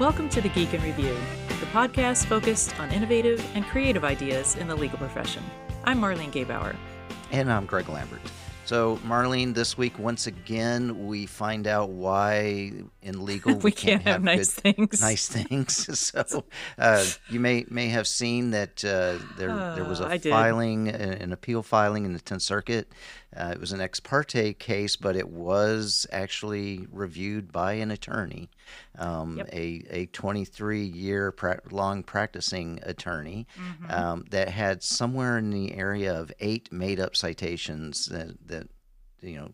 Welcome to The Geek in Review, the podcast focused on innovative and creative ideas in the legal profession. I'm Marlene Gebauer. And I'm Greg Lambert. So, Marlene, this week, once again, we find out why in legal we, we can't, can't, have, have nice good, things. Nice things. so, uh, you may may have seen that uh, there uh, there was a filing, an appeal filing in the Tenth Circuit. Uh, it was an ex parte case, but it was actually reviewed by an attorney, um, yep. a a 23 year pra- long practicing attorney mm-hmm. um, that had somewhere in the area of eight made up citations that, that you know,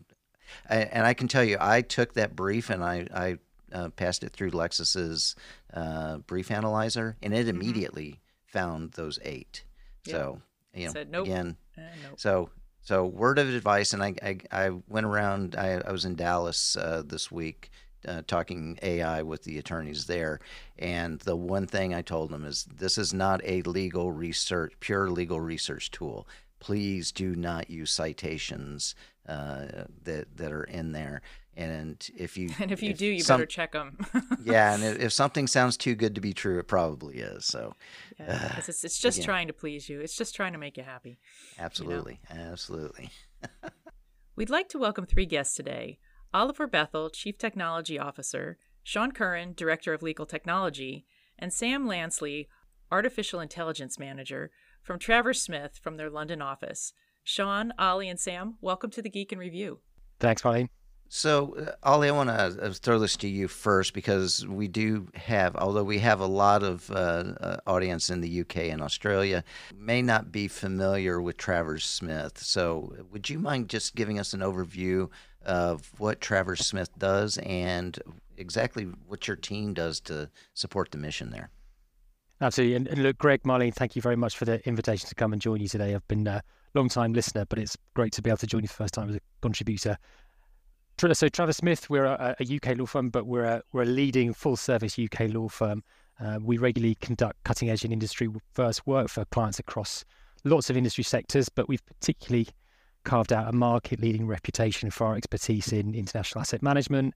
I, and I can tell you, I took that brief and I, I uh, passed it through Lexis's uh, brief analyzer, and it mm-hmm. immediately mm-hmm. found those eight. Yeah. So you know, Said, nope. again, uh, nope. so so word of advice, and I I, I went around. I, I was in Dallas uh, this week. Uh, talking AI with the attorneys there, and the one thing I told them is this is not a legal research, pure legal research tool. Please do not use citations uh, that that are in there. And if you and if you if do, you some, better check them. yeah, and if, if, something sounds too good to be true, it probably is. So, yeah, uh, it's, it's just again, trying to please you. It's just trying to make you happy. Absolutely, you know? absolutely. We'd like to welcome three guests today: Oliver Bethel, Chief Technology Officer; Sean Curran, Director of Legal Technology; and Sam Lansley, Artificial Intelligence Manager from Travers Smith from their London office. Sean, Ollie, and Sam, welcome to the Geek in Review. Thanks, Marlene. So, uh, Ollie, I want to uh, throw this to you first because we do have, although we have a lot of uh, uh, audience in the UK and Australia, may not be familiar with Travers Smith. So, would you mind just giving us an overview of what Travers Smith does and exactly what your team does to support the mission there? Absolutely. And, and look, Greg, Marlene, thank you very much for the invitation to come and join you today. I've been a long time listener, but it's great to be able to join you for the first time as a contributor. So Travers Smith, we're a, a UK law firm, but we're a, we're a leading full service UK law firm. Uh, we regularly conduct cutting edge and industry first work for clients across lots of industry sectors, but we've particularly carved out a market leading reputation for our expertise in international asset management,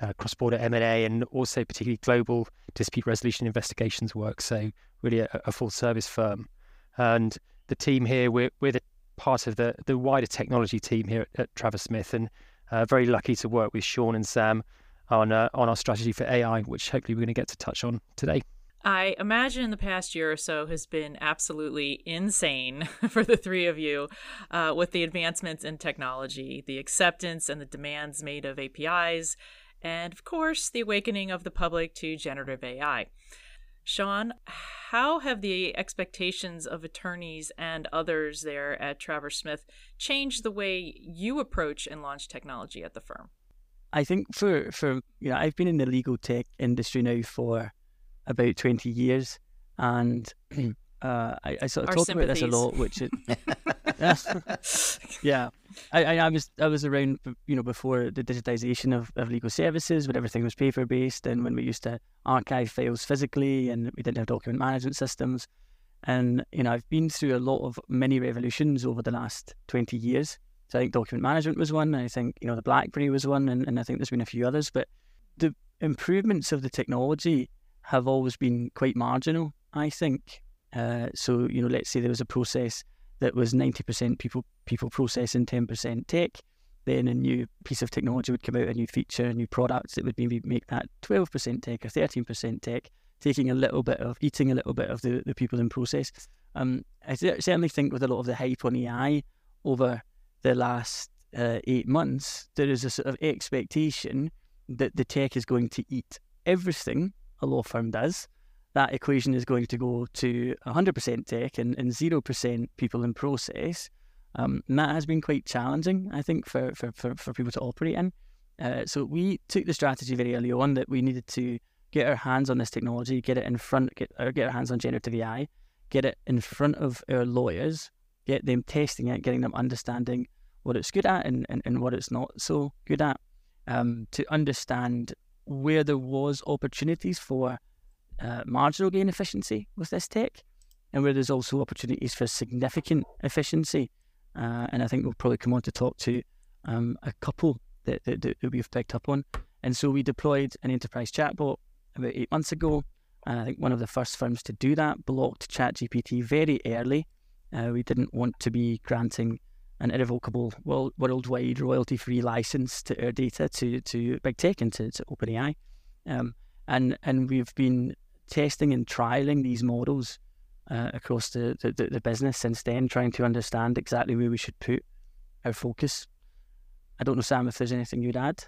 uh, cross border M&A, and also particularly global dispute resolution investigations work. So really a, a full service firm. And the team here, we're, we're the part of the, the wider technology team here at, at Travers Smith, and uh, very lucky to work with Sean and Sam on uh, on our strategy for AI, which hopefully we're going to get to touch on today. I imagine the past year or so has been absolutely insane for the three of you uh, with the advancements in technology, the acceptance and the demands made of APIs, and of course, the awakening of the public to generative AI. Sean, how have the expectations of attorneys and others there at Travers Smith changed the way you approach and launch technology at the firm? I think for for you know I've been in the legal tech industry now for about twenty years, and uh, I, I, sort of Our talk about this a lot, which is yeah, I, I, was I was around you know before the digitization of, of legal services when everything was paper based and when we used to archive files physically and we didn't have document management systems. And you know I've been through a lot of many revolutions over the last 20 years. So I think document management was one and I think you know the BlackBerry was one and, and I think there's been a few others but the improvements of the technology have always been quite marginal I think uh, so you know let's say there was a process that was 90% people people processing 10% tech. Then a new piece of technology would come out, a new feature, a new product that would maybe make that 12% tech or 13% tech, taking a little bit of, eating a little bit of the, the people in process. Um, I certainly think with a lot of the hype on AI over the last uh, eight months, there is a sort of expectation that the tech is going to eat everything a law firm does that equation is going to go to 100% tech and, and 0% people in process. Um, and that has been quite challenging, I think, for, for, for, for people to operate in. Uh, so we took the strategy very early on that we needed to get our hands on this technology, get it in front, get, get our hands on generative AI, get it in front of our lawyers, get them testing it, getting them understanding what it's good at and, and, and what it's not so good at, um, to understand where there was opportunities for uh, marginal gain efficiency with this tech, and where there's also opportunities for significant efficiency. Uh, and I think we'll probably come on to talk to um, a couple that, that, that, we've picked up on. And so we deployed an enterprise chatbot about eight months ago. And I think one of the first firms to do that blocked ChatGPT very early. Uh, we didn't want to be granting an irrevocable world, worldwide royalty-free license to our data to, to big tech and to, to OpenAI. Um, and, and we've been testing and trialing these models uh, across the, the, the business since then, trying to understand exactly where we should put our focus. I don't know, Sam, if there's anything you'd add.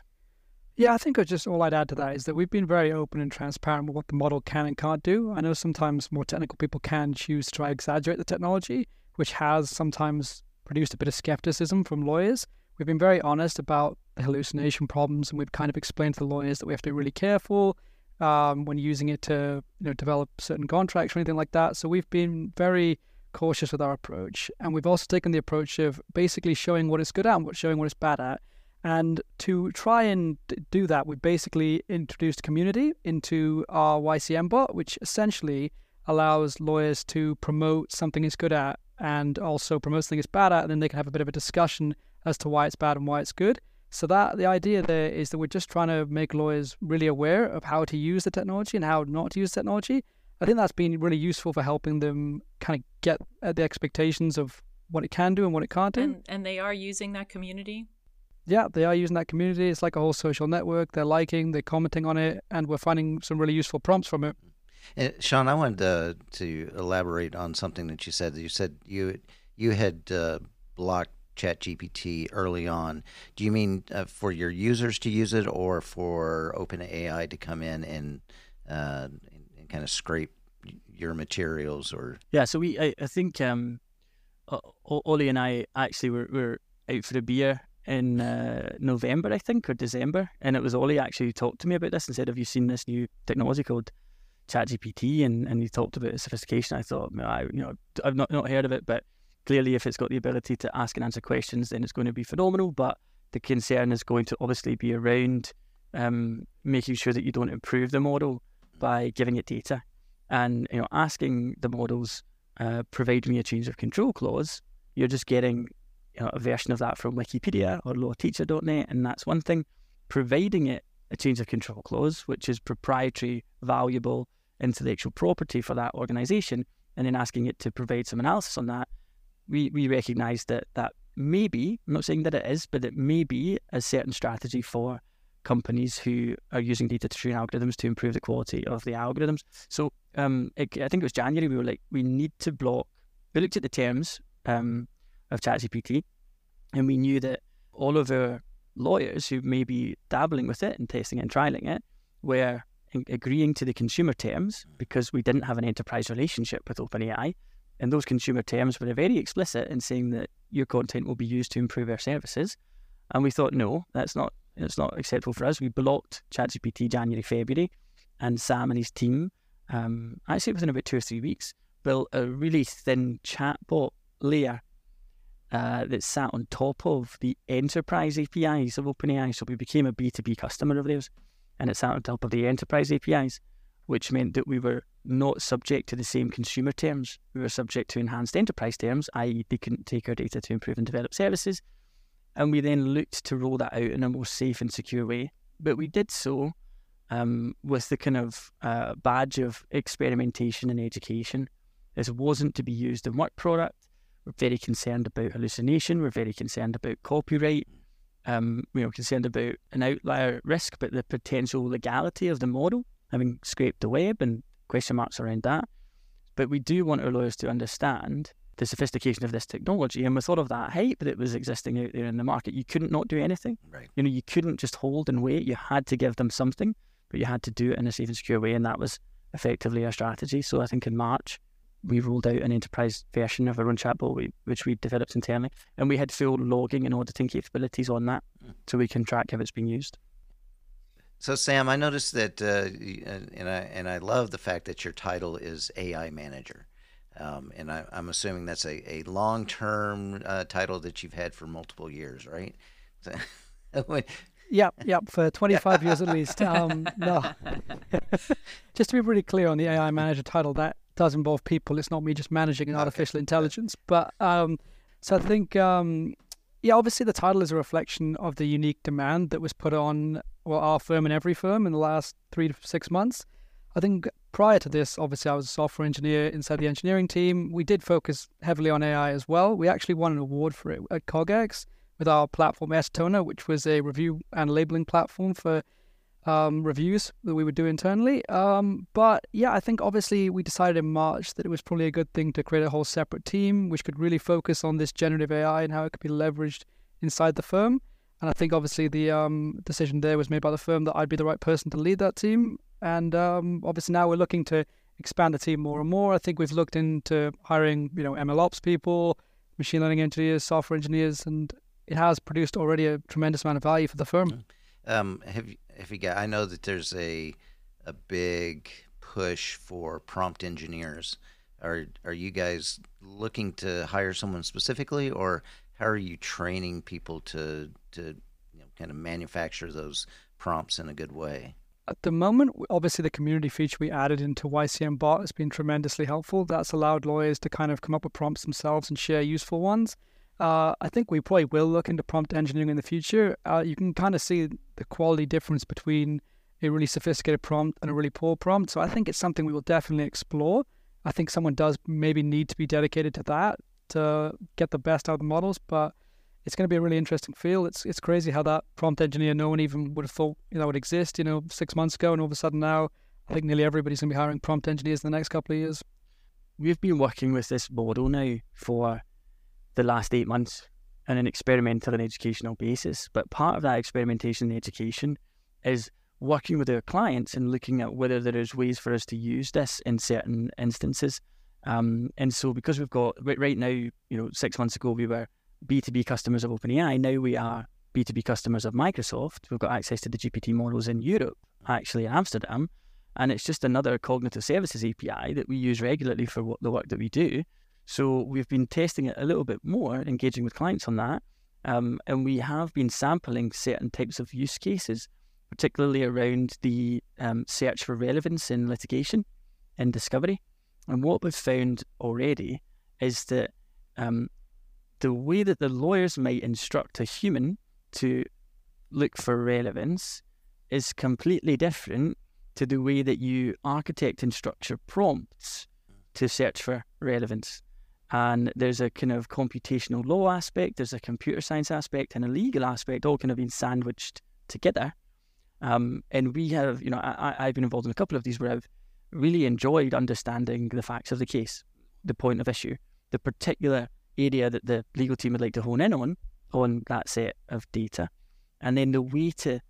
Yeah, I think just all I'd add to that is that we've been very open and transparent with what the model can and can't do. I know sometimes more technical people can choose to try exaggerate the technology, which has sometimes produced a bit of skepticism from lawyers. We've been very honest about the hallucination problems, and we've kind of explained to the lawyers that we have to be really careful um, when using it to you know develop certain contracts or anything like that. So we've been very cautious with our approach, and we've also taken the approach of basically showing what it's good at and showing what it's bad at. And to try and do that, we basically introduced community into our YCN bot, which essentially allows lawyers to promote something it's good at and also promote something it's bad at, and then they can have a bit of a discussion as to why it's bad and why it's good. So that the idea there is that we're just trying to make lawyers really aware of how to use the technology and how not to use technology. I think that's been really useful for helping them kind of get at the expectations of what it can do and what it can't do. And, and they are using that community. Yeah, they are using that community. It's like a whole social network. They're liking, they're commenting on it, and we're finding some really useful prompts from it. And Sean, I wanted to, to elaborate on something that you said. You said you you had uh, blocked ChatGPT early on. Do you mean uh, for your users to use it, or for OpenAI to come in and, uh, and kind of scrape your materials? Or yeah, so we I, I think um, Ollie and I actually were, were out for a beer in uh, November, I think, or December, and it was Ollie actually who talked to me about this and said, "Have you seen this new technology called ChatGPT?" And and he talked about the sophistication. I thought, I you know, I've not not heard of it, but clearly, if it's got the ability to ask and answer questions, then it's going to be phenomenal. But the concern is going to obviously be around um, making sure that you don't improve the model by giving it data and you know asking the models uh, provide me a change of control clause. You're just getting you know, a version of that from Wikipedia or lawteacher.net, and that's one thing. Providing it a change of control clause, which is proprietary, valuable intellectual property for that organization, and then asking it to provide some analysis on that we, we recognize that that maybe, I'm not saying that it is, but it may be a certain strategy for companies who are using data to train algorithms to improve the quality of the algorithms. So um, it, I think it was January, we were like, we need to block, we looked at the terms um, of ChatGPT and we knew that all of our lawyers who may be dabbling with it and testing it and trialing it were agreeing to the consumer terms because we didn't have an enterprise relationship with OpenAI. And those consumer terms were very explicit in saying that your content will be used to improve our services. And we thought, no, that's not it's not acceptable for us. We blocked ChatGPT January, February, and Sam and his team, um, actually within about two or three weeks, built a really thin chatbot layer uh, that sat on top of the enterprise APIs of OpenAI. So we became a B2B customer of theirs, and it sat on top of the enterprise APIs, which meant that we were not subject to the same consumer terms. We were subject to enhanced enterprise terms, i.e., they couldn't take our data to improve and develop services. And we then looked to roll that out in a more safe and secure way. But we did so um, with the kind of uh, badge of experimentation and education. This wasn't to be used in work product. We're very concerned about hallucination. We're very concerned about copyright. Um, we are concerned about an outlier risk, but the potential legality of the model, having scraped the web and question marks around that. But we do want our lawyers to understand the sophistication of this technology. And with all of that hype that was existing out there in the market, you couldn't not do anything. Right. You know, you couldn't just hold and wait. You had to give them something, but you had to do it in a safe and secure way. And that was effectively our strategy. So I think in March, we rolled out an enterprise version of our own chatbot, which we developed internally. And we had full logging and auditing capabilities on that mm. so we can track how it's being used. So Sam, I noticed that, uh, and I and I love the fact that your title is AI manager, um, and I, am assuming that's a, a long term uh, title that you've had for multiple years, right? yep, yep, for 25 years at least. Um, no, just to be really clear on the AI manager title, that does involve people. It's not me just managing an okay. artificial intelligence, but um, so I think. Um, yeah, obviously the title is a reflection of the unique demand that was put on well, our firm and every firm in the last three to six months. I think prior to this, obviously, I was a software engineer inside the engineering team. We did focus heavily on AI as well. We actually won an award for it at CogX with our platform Toner, which was a review and labeling platform for um, reviews that we would do internally. Um, but yeah, I think obviously we decided in March that it was probably a good thing to create a whole separate team which could really focus on this generative AI and how it could be leveraged inside the firm. And I think obviously the um, decision there was made by the firm that I'd be the right person to lead that team. And um, obviously now we're looking to expand the team more and more. I think we've looked into hiring, you know, MLOps people, machine learning engineers, software engineers, and it has produced already a tremendous amount of value for the firm. Um, have you, have you got? I know that there's a a big push for prompt engineers. Are are you guys looking to hire someone specifically, or how are you training people to to you know, kind of manufacture those prompts in a good way? At the moment, obviously, the community feature we added into YCN Bot has been tremendously helpful. That's allowed lawyers to kind of come up with prompts themselves and share useful ones. Uh, I think we probably will look into prompt engineering in the future. Uh, you can kind of see the quality difference between a really sophisticated prompt and a really poor prompt. So I think it's something we will definitely explore. I think someone does maybe need to be dedicated to that to get the best out of the models, but it's going to be a really interesting field. It's it's crazy how that prompt engineer no one even would have thought you know would exist. You know, six months ago, and all of a sudden now, I think nearly everybody's going to be hiring prompt engineers in the next couple of years. We've been working with this model now for the last eight months on an experimental and educational basis. But part of that experimentation and education is working with our clients and looking at whether there is ways for us to use this in certain instances. Um, and so, because we've got right now, you know, six months ago we were B2B customers of OpenAI. Now we are B2B customers of Microsoft. We've got access to the GPT models in Europe, actually in Amsterdam. And it's just another cognitive services API that we use regularly for what, the work that we do. So we've been testing it a little bit more, engaging with clients on that. Um, and we have been sampling certain types of use cases, particularly around the um, search for relevance in litigation and discovery. And what we've found already is that um, the way that the lawyers might instruct a human to look for relevance is completely different to the way that you architect and structure prompts to search for relevance. And there's a kind of computational law aspect, there's a computer science aspect, and a legal aspect, all kind of being sandwiched together. Um, and we have, you know, I, I've been involved in a couple of these where I've really enjoyed understanding the facts of the case, the point of issue, the particular area that the legal team would like to hone in on, on that set of data. And then the way to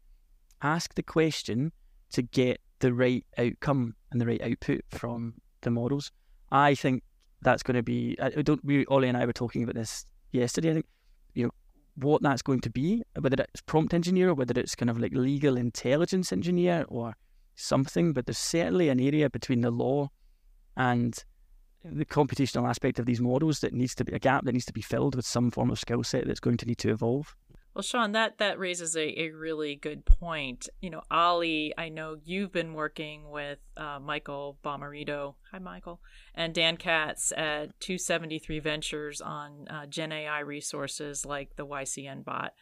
ask the question to get the right outcome and the right output from the models. I think that's going to be. I don't. We Ollie and I were talking about this yesterday. I think you know what that's going to be, whether it's prompt engineer or whether it's kind of like legal intelligence engineer or something. But there's certainly an area between the law and the computational aspect of these models that needs to be a gap that needs to be filled with some form of skill set that's going to need to evolve. Well, Sean, that that raises a, a really good point. You know, Ollie, I know you've been working with uh, Michael Bommarito, hi Michael, and Dan Katz at 273 Ventures on uh, Gen AI resources like the YCN bot,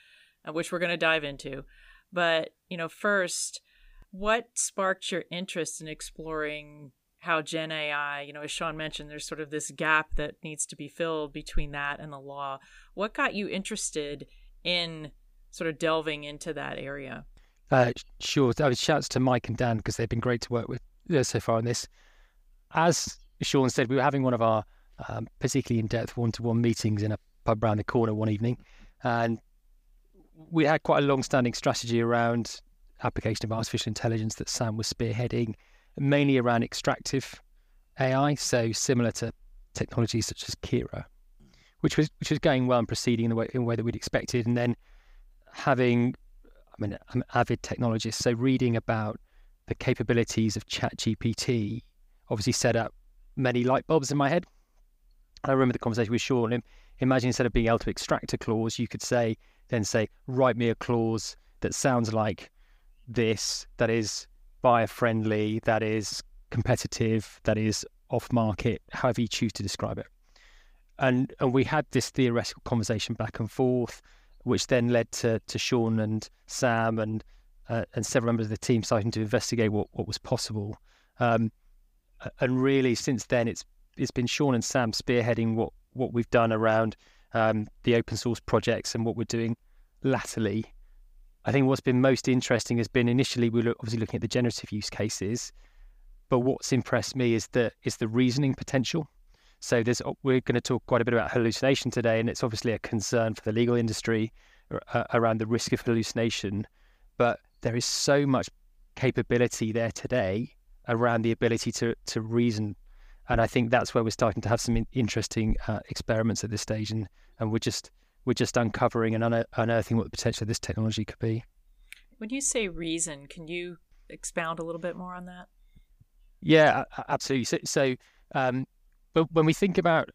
uh, which we're going to dive into. But you know, first, what sparked your interest in exploring how Gen AI, you know, as Sean mentioned, there's sort of this gap that needs to be filled between that and the law. What got you interested? In sort of delving into that area? Uh, sure. I mean, shouts to Mike and Dan because they've been great to work with uh, so far on this. As Sean said, we were having one of our um, particularly in-depth one-to-one meetings in a pub around the corner one evening, and we had quite a long-standing strategy around application of artificial intelligence that Sam was spearheading, mainly around extractive AI, so similar to technologies such as Kira which was which was going well and proceeding in the way in the way that we'd expected. And then having, I mean, I'm an avid technologist, so reading about the capabilities of ChatGPT obviously set up many light bulbs in my head. I remember the conversation with Sean. Imagine instead of being able to extract a clause, you could say then say write me a clause that sounds like this, that is buyer friendly, that is competitive, that is off market, however you choose to describe it and and we had this theoretical conversation back and forth, which then led to to Sean and Sam and uh, and several members of the team starting to investigate what what was possible. Um, and really, since then, it's it's been Sean and Sam spearheading what what we've done around um, the open source projects and what we're doing latterly. I think what's been most interesting has been initially we were obviously looking at the generative use cases, but what's impressed me is the is the reasoning potential. So there's we're going to talk quite a bit about hallucination today, and it's obviously a concern for the legal industry uh, around the risk of hallucination. But there is so much capability there today around the ability to to reason, and I think that's where we're starting to have some interesting uh, experiments at this stage, and and we're just we're just uncovering and unearthing what the potential of this technology could be. When you say reason, can you expound a little bit more on that? Yeah, absolutely. So, so um, but when we think about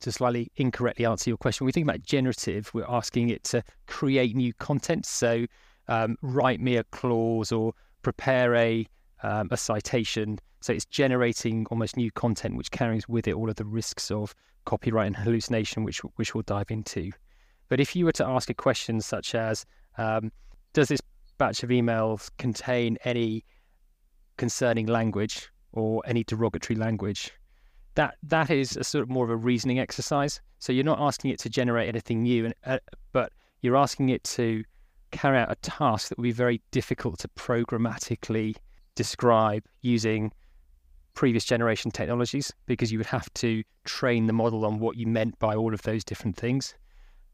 to slightly incorrectly answer your question, when we think about generative, we're asking it to create new content. So, um, write me a clause or prepare a um, a citation. So it's generating almost new content, which carries with it all of the risks of copyright and hallucination, which which we'll dive into. But if you were to ask a question such as, um, does this batch of emails contain any concerning language or any derogatory language? That that is a sort of more of a reasoning exercise. So you're not asking it to generate anything new, and, uh, but you're asking it to carry out a task that would be very difficult to programmatically describe using previous generation technologies because you would have to train the model on what you meant by all of those different things.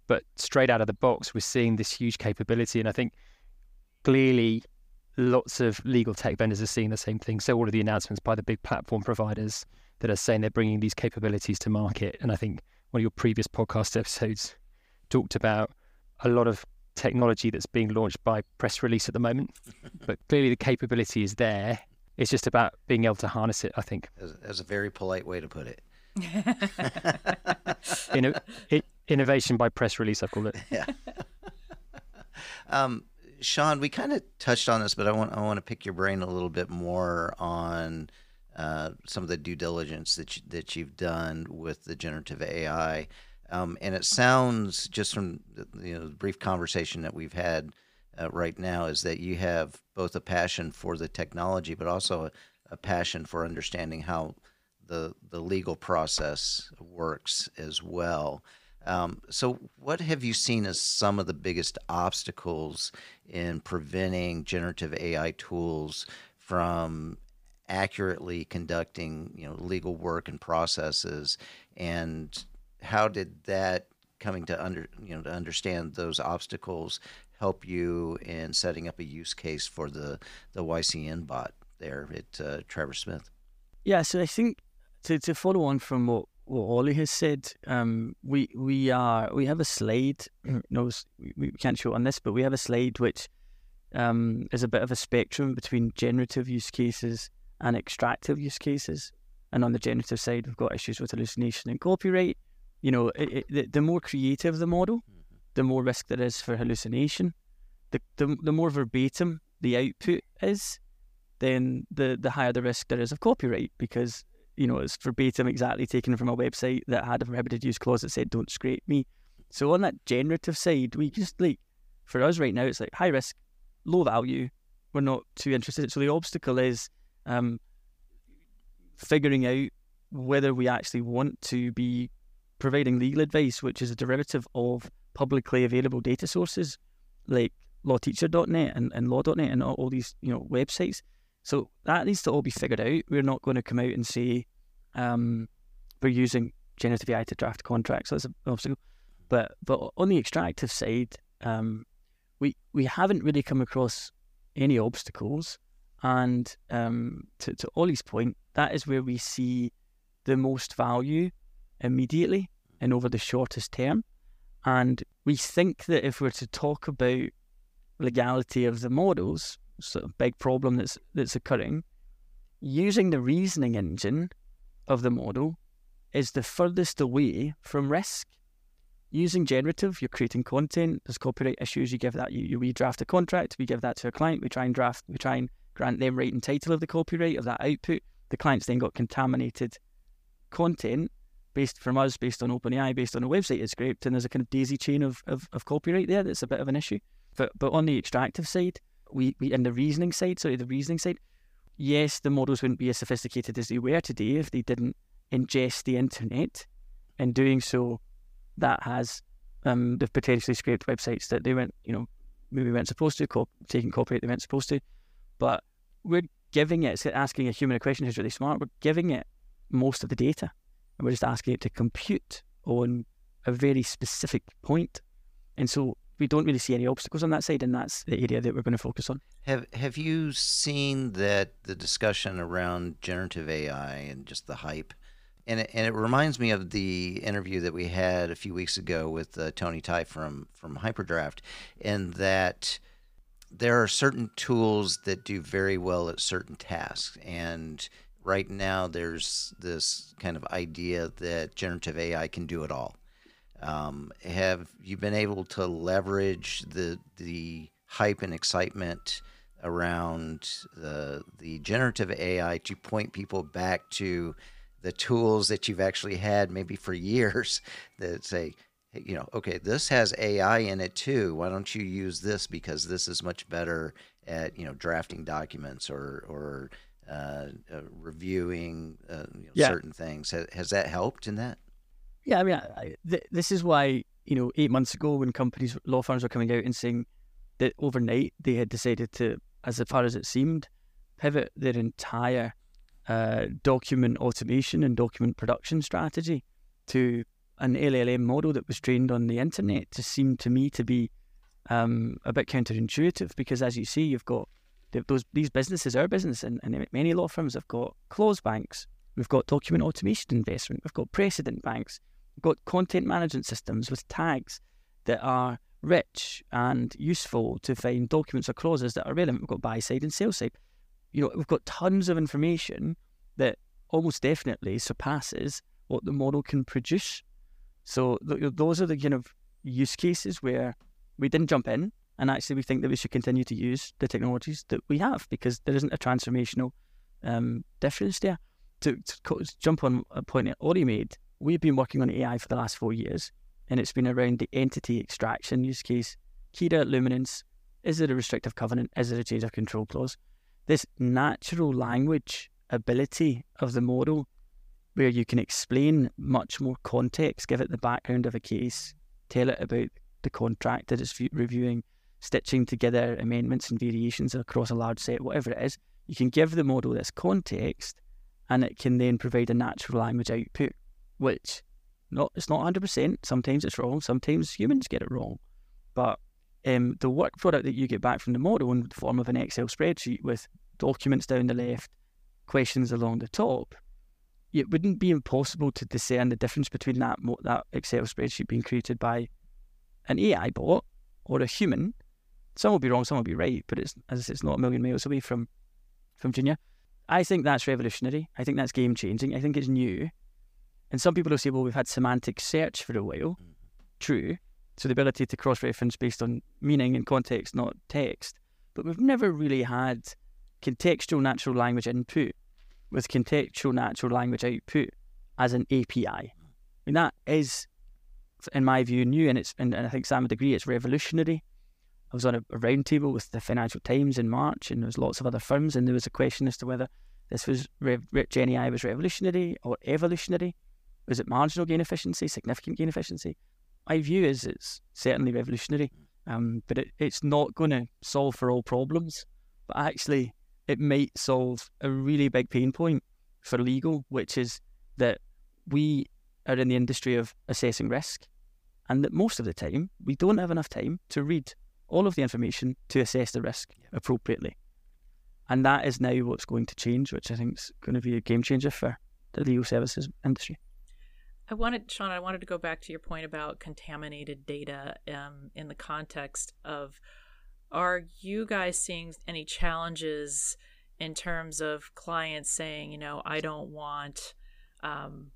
But straight out of the box, we're seeing this huge capability. And I think clearly lots of legal tech vendors are seeing the same thing. So all of the announcements by the big platform providers that are saying they're bringing these capabilities to market. And I think one of your previous podcast episodes talked about a lot of technology that's being launched by press release at the moment. but clearly the capability is there. It's just about being able to harness it, I think. As, as a very polite way to put it. Inno- innovation by press release, I call it. Yeah. um, Sean, we kind of touched on this, but I want I want to pick your brain a little bit more on uh, some of the due diligence that you, that you've done with the generative AI. Um, and it sounds just from the, you know the brief conversation that we've had uh, right now is that you have both a passion for the technology, but also a, a passion for understanding how the the legal process works as well. Um, so, what have you seen as some of the biggest obstacles in preventing generative AI tools from accurately conducting, you know, legal work and processes, and how did that coming to under you know to understand those obstacles help you in setting up a use case for the the YCN bot there at uh, Travers Smith? Yeah, so I think to, to follow on from what, what Ollie has said, um, we we are we have a slide. no, we, we can't show it on this, but we have a slide which um, is a bit of a spectrum between generative use cases and extractive use cases. And on the generative side, we've got issues with hallucination and copyright you know, it, it, the, the more creative the model, mm-hmm. the more risk there is for hallucination. The, the the more verbatim the output is, then the the higher the risk there is of copyright because you know it's verbatim exactly taken from a website that had a prohibited use clause that said "Don't scrape me." So on that generative side, we just like for us right now, it's like high risk, low value. We're not too interested. So the obstacle is um, figuring out whether we actually want to be providing legal advice, which is a derivative of publicly available data sources like lawteacher.net and, and law.net and all, all, these you know websites. So that needs to all be figured out. We're not going to come out and say um, we're using generative AI to draft contracts. That's an obstacle. But but on the extractive side, um, we we haven't really come across any obstacles. And um, to, to Ollie's point, that is where we see the most value immediately and over the shortest term. And we think that if we're to talk about legality of the models, sort of big problem that's that's occurring, using the reasoning engine of the model is the furthest away from risk. Using generative, you're creating content. There's copyright issues. You give that. You, you we draft a contract. We give that to a client. We try and draft. We try and grant them right and title of the copyright of that output. The client's then got contaminated content based from us, based on OpenAI, based on a website it's scraped, and there's a kind of daisy chain of, of, of copyright there that's a bit of an issue. But but on the extractive side, we, we in the reasoning side, sorry, the reasoning side, yes, the models wouldn't be as sophisticated as they were today if they didn't ingest the internet. In doing so, that has um, they've potentially scraped websites that they weren't, you know, maybe weren't supposed to, co- taking copyright they weren't supposed to. But we're giving it, asking a human a question who's really smart, we're giving it most of the data. And we're just asking it to compute on a very specific point. And so we don't really see any obstacles on that side, and that's the area that we're going to focus on. Have Have you seen that the discussion around generative AI and just the hype, and it, and it reminds me of the interview that we had a few weeks ago with uh, Tony Thai from from Hyperdraft, and that there are certain tools that do very well at certain tasks, and right now there's this kind of idea that generative AI can do it all. Um, have you been able to leverage the the hype and excitement around the the generative AI to point people back to the tools that you've actually had maybe for years that say, you know, okay, this has AI in it too. Why don't you use this because this is much better at you know drafting documents or or uh, uh, reviewing uh, you know, yeah. certain things. Has, has that helped in that? Yeah, I mean, I, th- this is why you know eight months ago when companies, law firms were coming out and saying that overnight they had decided to, as far as it seemed, pivot their entire uh, document automation and document production strategy to an LLM model that was trained on the internet. Just seemed to me to be um, a bit counterintuitive because, as you see, you've got those these businesses, our business, and, and many law firms have got clause banks. We've got document automation investment. We've got precedent banks We've got content management systems with tags that are rich and useful to find documents or clauses that are relevant. We've got buy side and sell side. You know, we've got tons of information that almost definitely surpasses what the model can produce. So th- those are the kind of use cases where we didn't jump in, and actually we think that we should continue to use the technologies that we have because there isn't a transformational um, difference there. To, to, jump on a point that Ollie made, we've been working on AI for the last four years, and it's been around the entity extraction use case. Kira Luminance, is it a restrictive covenant? Is it a change of control clause? This natural language ability of the model, where you can explain much more context, give it the background of a case, tell it about the contract that it's reviewing, stitching together amendments and variations across a large set, whatever it is. You can give the model this context, and it can then provide a natural language output which not it's not hundred percent. Sometimes it's wrong. Sometimes humans get it wrong. But um, the work product that you get back from the model in the form of an Excel spreadsheet with documents down the left, questions along the top, it wouldn't be impossible to discern the difference between that that Excel spreadsheet being created by an AI bot or a human. Some will be wrong, some will be right, but it's as it's not a million miles away from from Junior. I think that's revolutionary. I think that's game changing. I think it's new. And some people will say, well, we've had semantic search for a while. Mm-hmm. True. So the ability to cross reference based on meaning and context, not text. But we've never really had contextual natural language input with contextual natural language output as an API. I mean, that is, in my view, new, and it's and, and I think Sam would agree, it's revolutionary. I was on a, a roundtable with the Financial Times in March, and there was lots of other firms, and there was a question as to whether this was Gen AI was revolutionary or evolutionary. Was it marginal gain efficiency, significant gain efficiency? My view is it's certainly revolutionary, um, but it, it's not going to solve for all problems. But actually, it might solve a really big pain point for legal, which is that we are in the industry of assessing risk, and that most of the time we don't have enough time to read all of the information to assess the risk appropriately. And that is now what's going to change, which I think is going to be a game changer for the legal services industry. I wanted, Sean, I wanted to go back to your point about contaminated data um, in the context of are you guys seeing any challenges in terms of clients saying, you know, I don't want, um,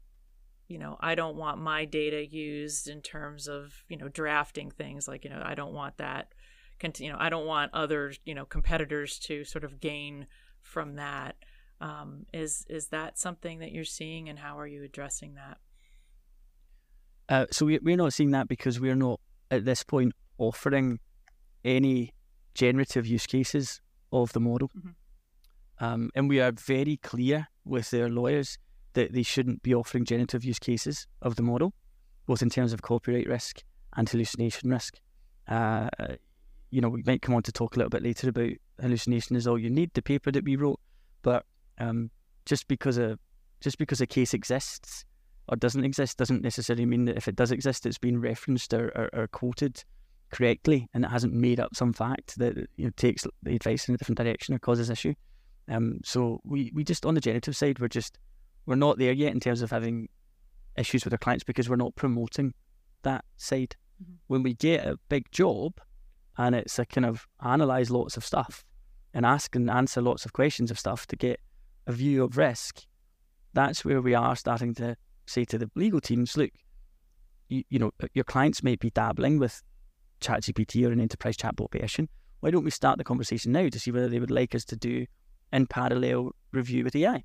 you know, I don't want my data used in terms of, you know, drafting things like, you know, I don't want that, you know, I don't want other, you know, competitors to sort of gain from that. Um, is is that something that you're seeing, and how are you addressing that? Uh, so we, we're not seeing that because we're not at this point offering any generative use cases of the model. Mm-hmm. Um, and we are very clear with their lawyers that they shouldn't be offering generative use cases of the model, both in terms of copyright risk and hallucination risk. Uh, you know, we might come on to talk a little bit later about hallucination is all you need, the paper that we wrote, but um, just because a just because a case exists or doesn't exist doesn't necessarily mean that if it does exist, it's been referenced or, or, or quoted correctly and it hasn't made up some fact that you know takes the advice in a different direction or causes issue. Um, so we, we just on the generative side, we're just we're not there yet in terms of having issues with our clients because we're not promoting that side. Mm-hmm. When we get a big job and it's a kind of analyze lots of stuff and ask and answer lots of questions of stuff to get a view of risk, that's where we are starting to say to the legal teams, look, you, you know, your clients may be dabbling with ChatGPT or an enterprise chatbot version. Why don't we start the conversation now to see whether they would like us to do in parallel review with AI?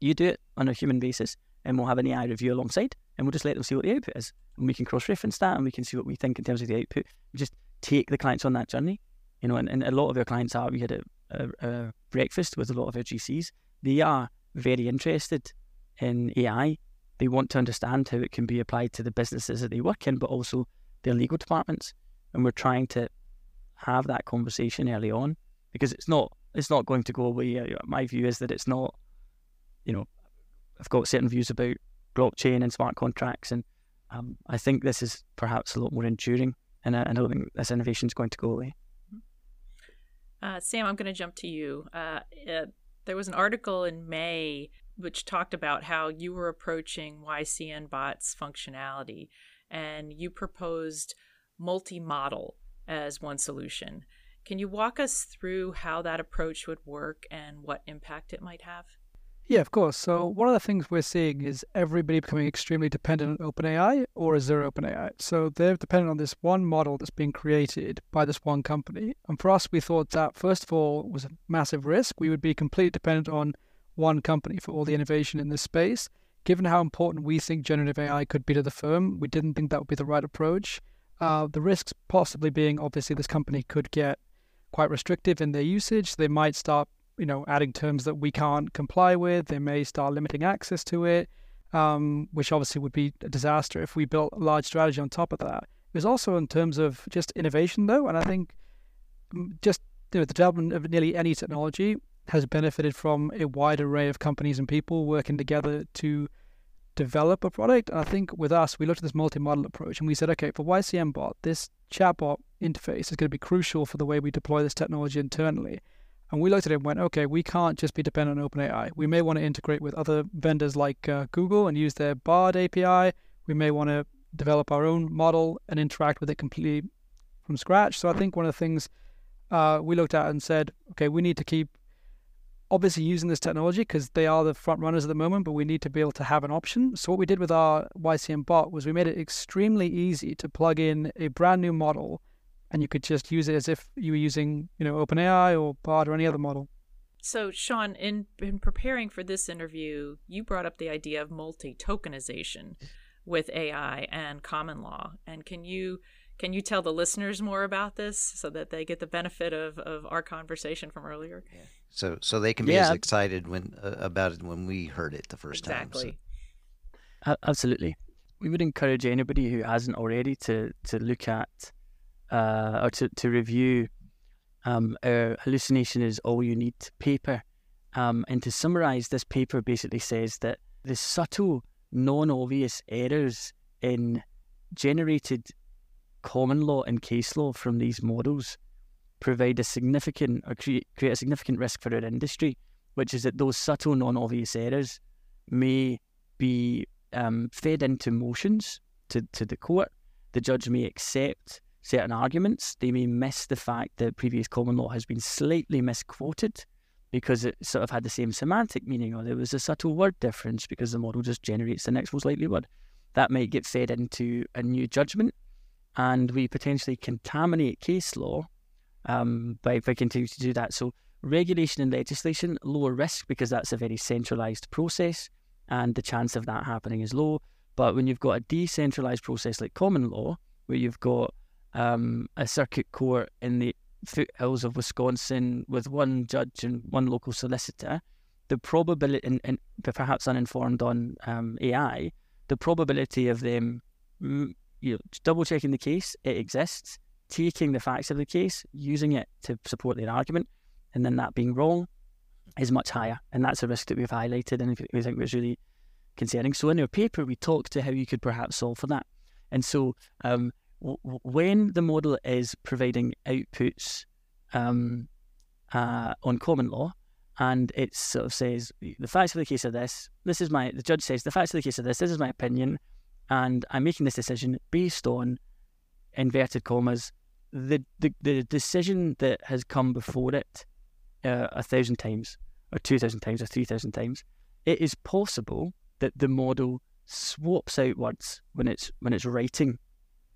You do it on a human basis, and we'll have an AI review alongside, and we'll just let them see what the output is, and we can cross-reference that, and we can see what we think in terms of the output. We just take the clients on that journey, you know. And, and a lot of our clients are. We had a, a, a breakfast with a lot of our GCs. They are very interested in AI. They want to understand how it can be applied to the businesses that they work in, but also their legal departments. And we're trying to have that conversation early on because it's not it's not going to go away. My view is that it's not, you know, I've got certain views about blockchain and smart contracts, and um, I think this is perhaps a lot more enduring, and I, I don't think this innovation is going to go away. Uh, Sam, I'm going to jump to you. Uh, uh, there was an article in May which talked about how you were approaching YCN bots functionality, and you proposed multi-model as one solution. Can you walk us through how that approach would work and what impact it might have? Yeah, of course. So one of the things we're seeing is everybody becoming extremely dependent on OpenAI or Azure OpenAI. So they're dependent on this one model that's being created by this one company. And for us, we thought that first of all was a massive risk. We would be completely dependent on one company for all the innovation in this space. Given how important we think generative AI could be to the firm, we didn't think that would be the right approach. Uh, the risks possibly being obviously this company could get quite restrictive in their usage. They might start, you know, adding terms that we can't comply with. They may start limiting access to it, um, which obviously would be a disaster if we built a large strategy on top of that. There's also in terms of just innovation, though, and I think mm, just you know, the development of nearly any technology has benefited from a wide array of companies and people working together to develop a product. And I think with us, we looked at this multi-model approach and we said, okay, for YCN bot, this chatbot interface is going to be crucial for the way we deploy this technology internally. And we looked at it and went, okay, we can't just be dependent on OpenAI. We may want to integrate with other vendors like uh, Google and use their Bard API. We may want to develop our own model and interact with it completely from scratch. So I think one of the things uh, we looked at and said, okay, we need to keep obviously using this technology because they are the front runners at the moment, but we need to be able to have an option. So what we did with our YCN bot was we made it extremely easy to plug in a brand new model and you could just use it as if you were using, you know, OpenAI or Bard or any other model. So, Sean, in, in preparing for this interview, you brought up the idea of multi tokenization with AI and common law. And can you can you tell the listeners more about this so that they get the benefit of, of our conversation from earlier? Yeah. So so they can be yeah. as excited when uh, about it when we heard it the first exactly. time. So. absolutely. We would encourage anybody who hasn't already to to look at uh, or to, to review um, our hallucination is all you need paper. Um, and to summarize, this paper basically says that the subtle, non obvious errors in generated common law and case law from these models provide a significant or create, create a significant risk for our industry, which is that those subtle, non-obvious errors may be um, fed into motions to, to the court. The judge may accept certain arguments. They may miss the fact that previous common law has been slightly misquoted because it sort of had the same semantic meaning, or there was a subtle word difference because the model just generates the next most likely word. That might get fed into a new judgment and we potentially contaminate case law um, by, by continuing to do that. So regulation and legislation, lower risk because that's a very centralized process and the chance of that happening is low. But when you've got a decentralized process like common law, where you've got um, a circuit court in the foothills of Wisconsin with one judge and one local solicitor, the probability, and, and perhaps uninformed on um, AI, the probability of them, you know, double checking the case, it exists, taking the facts of the case, using it to support their argument, and then that being wrong is much higher. And that's a risk that we've highlighted and we think was really concerning. So in our paper, we talked to how you could perhaps solve for that. And so um, w- when the model is providing outputs um, uh, on common law, and it sort of says the facts of the case of this. This is my the judge says the facts of the case of this. This is my opinion, and I'm making this decision based on inverted commas the the, the decision that has come before it uh, a thousand times, or two thousand times, or three thousand times. It is possible that the model swaps out words when it's when it's writing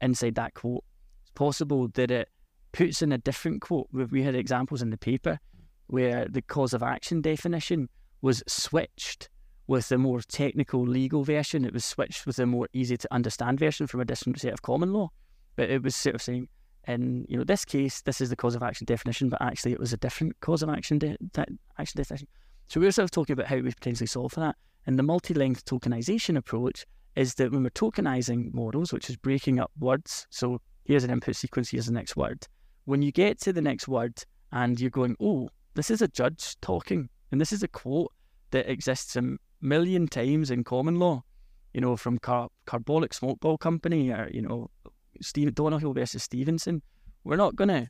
inside that quote. It's possible that it puts in a different quote. We had examples in the paper where the cause of action definition was switched with a more technical legal version. It was switched with a more easy to understand version from a different set of common law. But it was sort of saying, in you know this case, this is the cause of action definition, but actually it was a different cause of action de- de- action definition. So we were sort of talking about how we potentially solve for that. And the multi-length tokenization approach is that when we're tokenizing models, which is breaking up words, so here's an input sequence, here's the next word. When you get to the next word and you're going, oh, this is a judge talking, and this is a quote that exists a million times in common law, you know, from Car- Carbolic Smokeball Company or, you know, Steve versus Stevenson. We're not gonna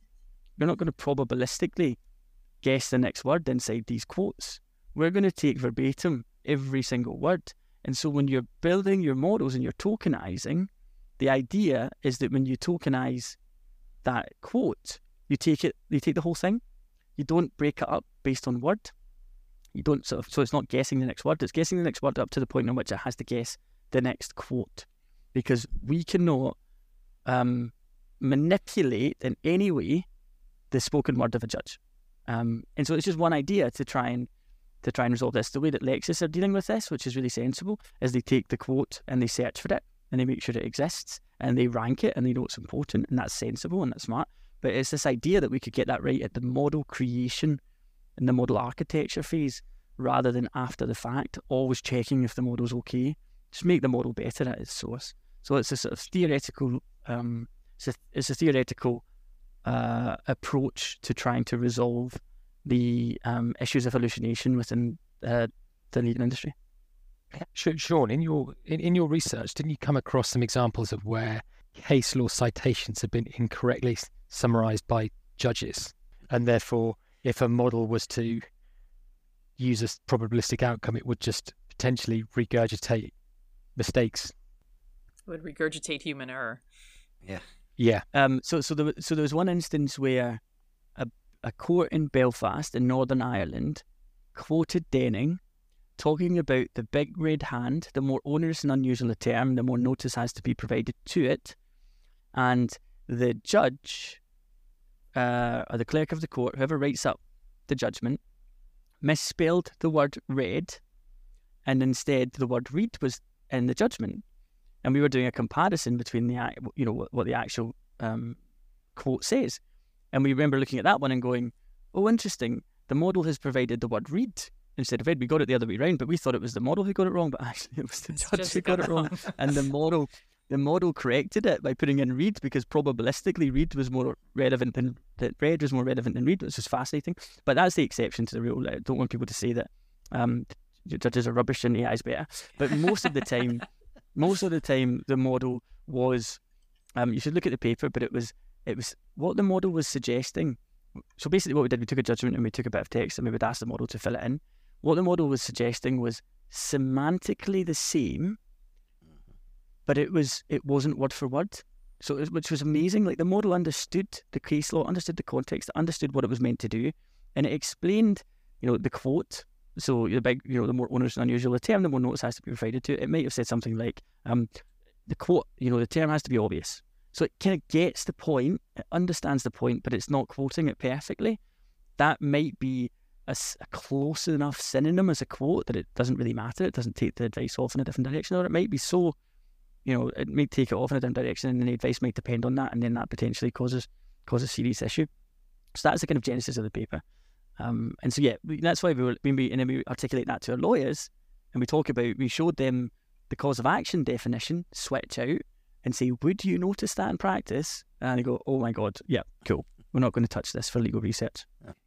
we're not gonna probabilistically guess the next word inside these quotes. We're gonna take verbatim every single word. And so when you're building your models and you're tokenizing, the idea is that when you tokenize that quote, you take it you take the whole thing you don't break it up based on word. You don't sort of so it's not guessing the next word. It's guessing the next word up to the point in which it has to guess the next quote, because we cannot um, manipulate in any way the spoken word of a judge. Um, and so it's just one idea to try and to try and resolve this. The way that Lexis are dealing with this, which is really sensible, is they take the quote and they search for it and they make sure it exists and they rank it and they know it's important and that's sensible and that's smart. But it's this idea that we could get that right at the model creation and the model architecture phase rather than after the fact, always checking if the model's okay. Just make the model better at its source. So it's a sort of theoretical, um, it's, a, it's a theoretical uh, approach to trying to resolve the um, issues of hallucination within uh, the legal industry. Sean, in your in, in your research, didn't you come across some examples of where case law citations have been incorrectly summarized by judges. And therefore, if a model was to use a probabilistic outcome, it would just potentially regurgitate mistakes. It would regurgitate human error. Yeah. Yeah. Um, so, so there, so there was one instance where a, a court in Belfast in Northern Ireland quoted Denning talking about the big red hand. The more onerous and unusual a term, the more notice has to be provided to it. And the judge uh, or the clerk of the court, whoever writes up the judgment, misspelled the word read, and instead the word read was in the judgment. And we were doing a comparison between the you know what the actual um, quote says, and we remember looking at that one and going, "Oh, interesting. The model has provided the word read instead of read. We got it the other way around, but we thought it was the model who got it wrong, but actually it was the it's judge who got, got it wrong, and the model the model corrected it by putting in read because probabilistically read was more relevant than that read was more relevant than read, which is fascinating. But that's the exception to the rule. I don't want people to say that um, judges are rubbish and AI is better. But most of the time, most of the time, the model was. Um, you should look at the paper, but it was it was what the model was suggesting. So basically, what we did, we took a judgment and we took a bit of text and we would ask the model to fill it in. What the model was suggesting was semantically the same but it was it wasn't word for word. So was, which was amazing. Like the model understood the case law, understood the context, understood what it was meant to do, and it explained, you know, the quote. So the big, you know, the more onerous and unusual the term, the more notice has to be provided to it. It might have said something like, um, the quote, you know, the term has to be obvious. So it kind of gets the point, it understands the point, but it's not quoting it perfectly. That might be a, a, close enough synonym as a quote that it doesn't really matter. It doesn't take the advice off in a different direction, or it might be so you know, it may take it off in a different direction, and the advice might depend on that, and then that potentially causes causes serious issue. So that's the kind of genesis of the paper. Um, and so yeah, that's why we were, when we and then we articulate that to our lawyers, and we talk about we showed them the cause of action definition, switch out, and say, would you notice that in practice? And they go, oh my god, yeah, cool. We're not going to touch this for legal research.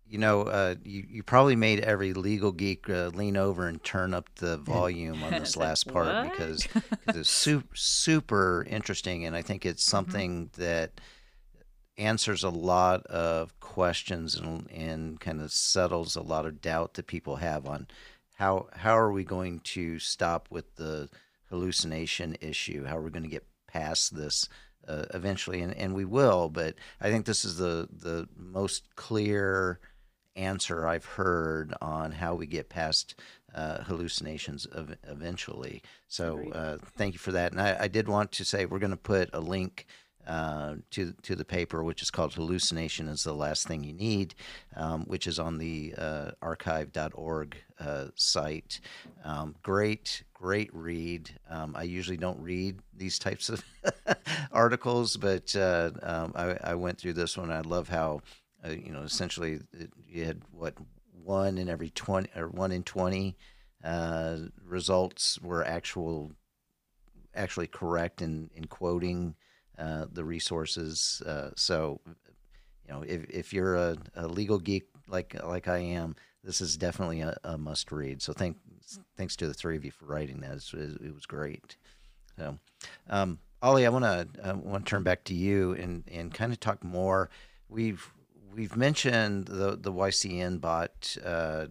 You know, uh, you, you probably made every legal geek uh, lean over and turn up the volume on this last part because it's super, super interesting. And I think it's something mm-hmm. that answers a lot of questions and, and kind of settles a lot of doubt that people have on how how are we going to stop with the hallucination issue? How are we going to get past this uh, eventually? And, and we will, but I think this is the the most clear answer I've heard on how we get past uh, hallucinations of, eventually. So uh, thank you for that. And I, I did want to say we're going to put a link uh, to to the paper, which is called "Hallucination is the Last Thing You Need," um, which is on the uh, arXiv.org uh, site. Um, great, great read. Um, I usually don't read these types of articles, but uh, um, I, I, went through this one. I love how uh, you know essentially it, you had what one in every twenty or one in twenty results were actual actually correct in in quoting uh, the resources. Uh, so, you know, if, if you're a, a, legal geek like like I am, this is definitely a, a, must read. So, thank thanks to the three of you for writing that. It was, it was great. So, um, Ollie, I want to want to turn back to you and and kind of talk more. We've we've mentioned the the YCN bot. Uh,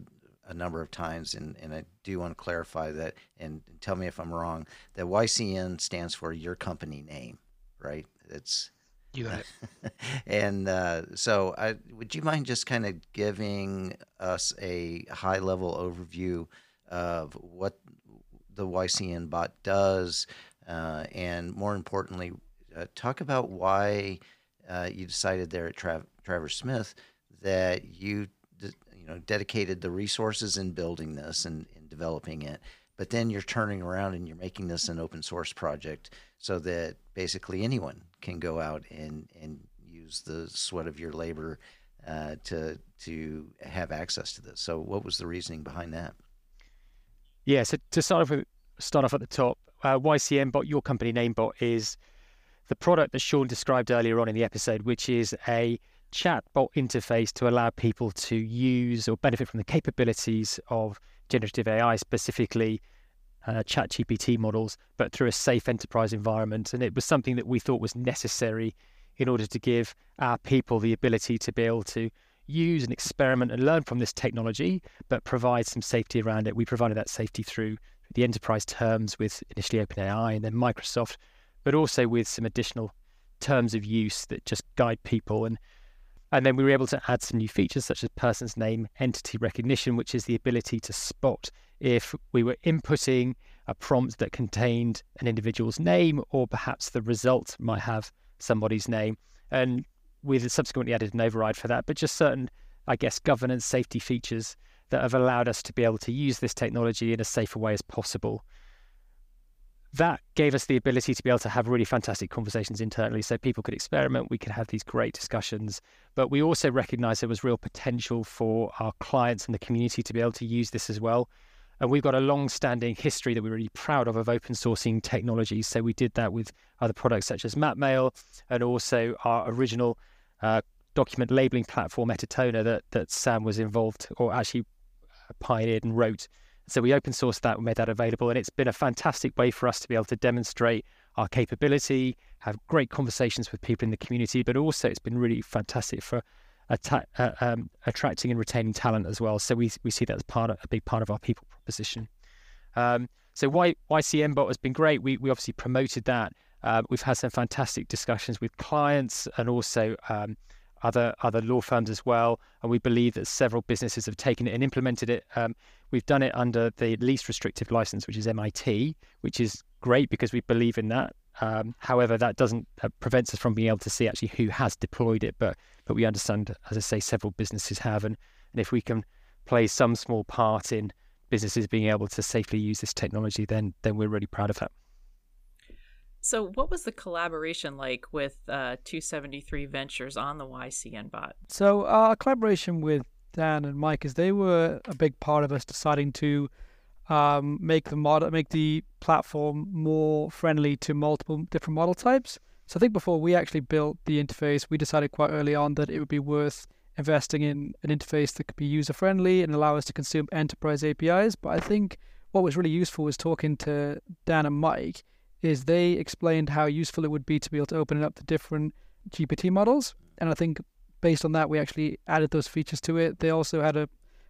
a number of times, and, and I do want to clarify that and tell me if I'm wrong. That YCN stands for your company name right? It's you got it. and uh, so, I, would you mind just kind of giving us a high level overview of what the YCN bot does, uh, and more importantly, uh, talk about why uh, you decided there at Tra- Travers Smith that you you know dedicated the resources in building this and in developing it, but then you're turning around and you're making this an open source project so that basically anyone can go out and, and use the sweat of your labor uh, to to have access to this. So, what was the reasoning behind that? Yeah, so to start off with, start off at the top, uh, YCN bot, your company name bot, is the product that Sean described earlier on in the episode, which is a chatbot interface to allow people to use or benefit from the capabilities of generative AI, specifically uh, chat GPT models, but through a safe enterprise environment. And it was something that we thought was necessary in order to give our people the ability to be able to use and experiment and learn from this technology, but provide some safety around it. We provided that safety through the enterprise terms with initially OpenAI and then Microsoft, but also with some additional terms of use that just guide people and and then we were able to add some new features such as person's name entity recognition, which is the ability to spot if we were inputting a prompt that contained an individual's name or perhaps the result might have somebody's name. And we've subsequently added an override for that, but just certain, I guess, governance safety features that have allowed us to be able to use this technology in as safe a way as possible that gave us the ability to be able to have really fantastic conversations internally so people could experiment we could have these great discussions. But we also recognized there was real potential for our clients and the community to be able to use this as well. And we've got a long standing history that we're really proud of of open sourcing technologies. So we did that with other products such as mapmail and also our original uh, document labeling platform Etatonna that, that sam was involved or actually pioneered and wrote so we open sourced that, we made that available, and it's been a fantastic way for us to be able to demonstrate our capability, have great conversations with people in the community, but also it's been really fantastic for atta- uh, um, attracting and retaining talent as well. So we we see that as part of a big part of our people proposition. Um, so y, YCN bot has been great. We we obviously promoted that. Uh, we've had some fantastic discussions with clients and also um, other other law firms as well. And we believe that several businesses have taken it and implemented it. Um, we've done it under the least restrictive license, which is MIT, which is great because we believe in that. Um, however, that doesn't uh, prevents us from being able to see actually who has deployed it. But but we understand, as I say, several businesses have, and and if we can play some small part in businesses being able to safely use this technology, then then we're really proud of that. So, what was the collaboration like with uh, 273 Ventures on the YCN bot? So, our collaboration with Dan and Mike is they were a big part of us deciding to um, make the model, make the platform more friendly to multiple different model types. So, I think before we actually built the interface, we decided quite early on that it would be worth investing in an interface that could be user friendly and allow us to consume enterprise APIs. But I think what was really useful was talking to Dan and Mike is they explained how useful it would be to be able to open it up to different GPT models. And I think based on that, we actually added those features to it. They also had a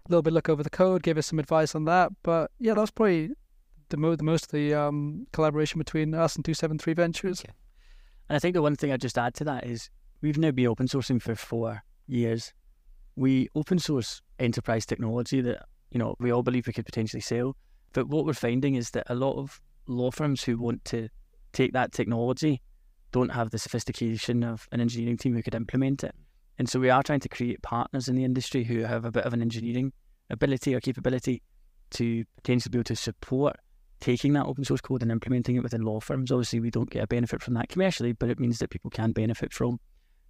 little bit look over the code, gave us some advice on that. But yeah, that was probably the, mo- the most the um, collaboration between us and 273 Ventures. Okay. And I think the one thing I'd just add to that is we've now been open sourcing for four years. We open source enterprise technology that, you know, we all believe we could potentially sell. But what we're finding is that a lot of law firms who want to take that technology don't have the sophistication of an engineering team who could implement it. And so we are trying to create partners in the industry who have a bit of an engineering ability or capability to potentially be able to support taking that open source code and implementing it within law firms. Obviously, we don't get a benefit from that commercially, but it means that people can benefit from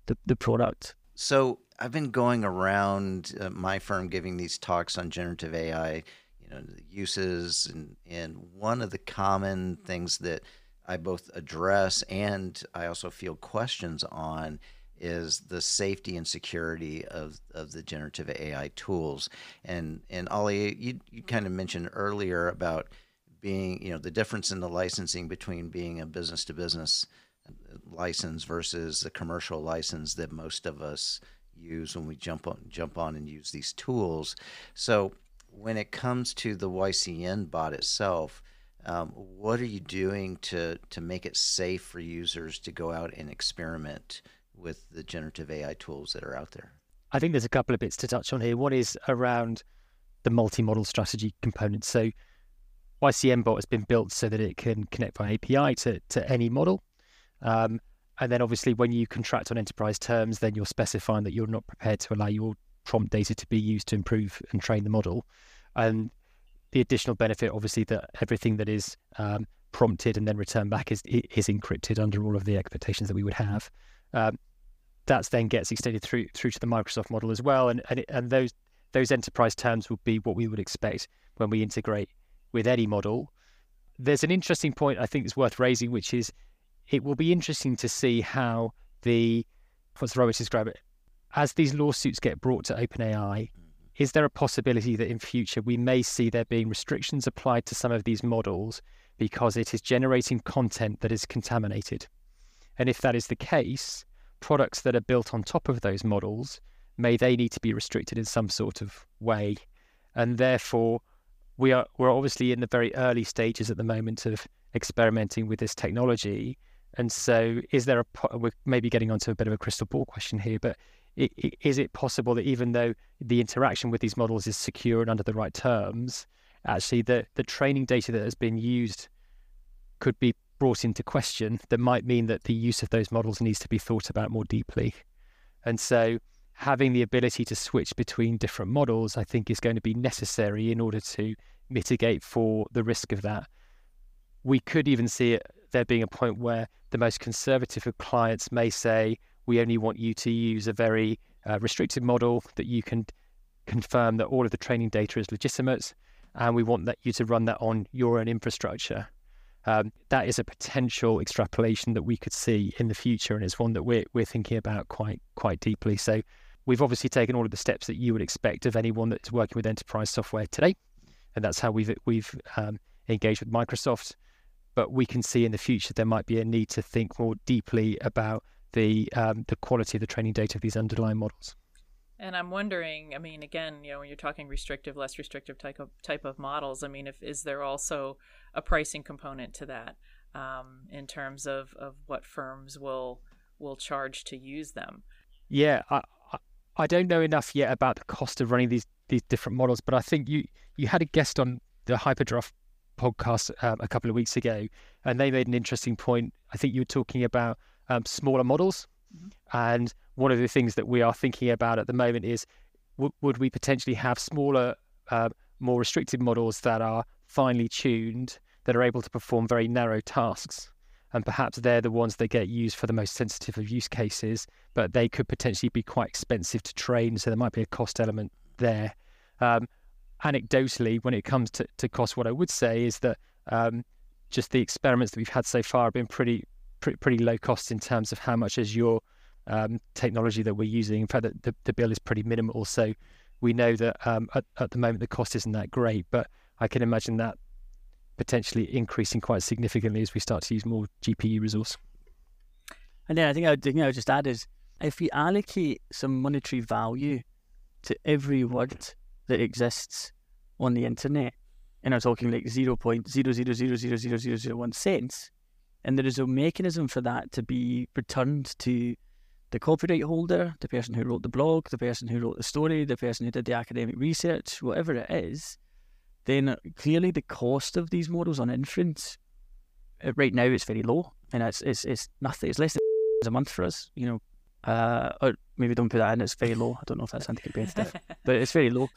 the, the product. So I've been going around uh, my firm giving these talks on generative AI you know uses and and one of the common things that I both address and I also field questions on is the safety and security of, of the generative AI tools. And and Ollie, you, you kind of mentioned earlier about being, you know, the difference in the licensing between being a business to business license versus the commercial license that most of us use when we jump on jump on and use these tools. So when it comes to the YCN bot itself, um, what are you doing to to make it safe for users to go out and experiment with the generative AI tools that are out there? I think there's a couple of bits to touch on here. One is around the multi-model strategy component. So YCN bot has been built so that it can connect by API to, to any model. Um, and then obviously when you contract on enterprise terms, then you're specifying that you're not prepared to allow your prompt data to be used to improve and train the model. And the additional benefit, obviously, that everything that is um, prompted and then returned back is is encrypted under all of the expectations that we would have. Um, that then gets extended through through to the Microsoft model as well, and and, and those those enterprise terms would be what we would expect when we integrate with any model. There's an interesting point I think is worth raising, which is it will be interesting to see how the what's Robert describe it as these lawsuits get brought to OpenAI, mm-hmm. is there a possibility that in future we may see there being restrictions applied to some of these models because it is generating content that is contaminated? And if that is the case, products that are built on top of those models may they need to be restricted in some sort of way, and therefore we are we're obviously in the very early stages at the moment of experimenting with this technology. And so, is there a we're maybe getting onto a bit of a crystal ball question here, but is it possible that even though the interaction with these models is secure and under the right terms, actually the, the training data that has been used could be brought into question that might mean that the use of those models needs to be thought about more deeply. And so having the ability to switch between different models, I think, is going to be necessary in order to mitigate for the risk of that. We could even see it there being a point where the most conservative of clients may say, we only want you to use a very uh, restricted model that you can confirm that all of the training data is legitimate, and we want that you to run that on your own infrastructure. Um, that is a potential extrapolation that we could see in the future, and it's one that we're we're thinking about quite quite deeply. So, we've obviously taken all of the steps that you would expect of anyone that's working with enterprise software today, and that's how we've we've um, engaged with Microsoft. But we can see in the future there might be a need to think more deeply about the um, the quality of the training data of these underlying models. And I'm wondering, I mean, again, you know, when you're talking restrictive, less restrictive type of type of models, I mean, if is there also a pricing component to that um, in terms of, of what firms will will charge to use them? Yeah, I, I don't know enough yet about the cost of running these these different models, but I think you you had a guest on the Hyperdraft podcast um, a couple of weeks ago, and they made an interesting point. I think you were talking about um, smaller models. Mm-hmm. And one of the things that we are thinking about at the moment is w- would we potentially have smaller, uh, more restricted models that are finely tuned, that are able to perform very narrow tasks? and perhaps they're the ones that get used for the most sensitive of use cases, but they could potentially be quite expensive to train. So there might be a cost element there. Um, anecdotally, when it comes to, to cost, what I would say is that um, just the experiments that we've had so far have been pretty, pretty, pretty low cost in terms of how much is your um, technology that we're using. In fact, the, the, bill is pretty minimal. So we know that um, at, at the moment the cost isn't that great, but I can imagine that potentially increasing quite significantly as we start to use more GPU resource. And then I think I would, just add is if we allocate some monetary value to every word that exists on the internet, and I'm talking like zero point zero zero zero zero zero zero zero one cents, and there is a mechanism for that to be returned to the copyright holder, the person who wrote the blog, the person who wrote the story, the person who did the academic research, whatever it is, then clearly the cost of these models on inference uh, right now it's very low, and it's it's it's nothing. It's less than a month for us, you know. Uh, or maybe don't put that in. It's very low. I don't know if that's anti-competitive, but it's very low.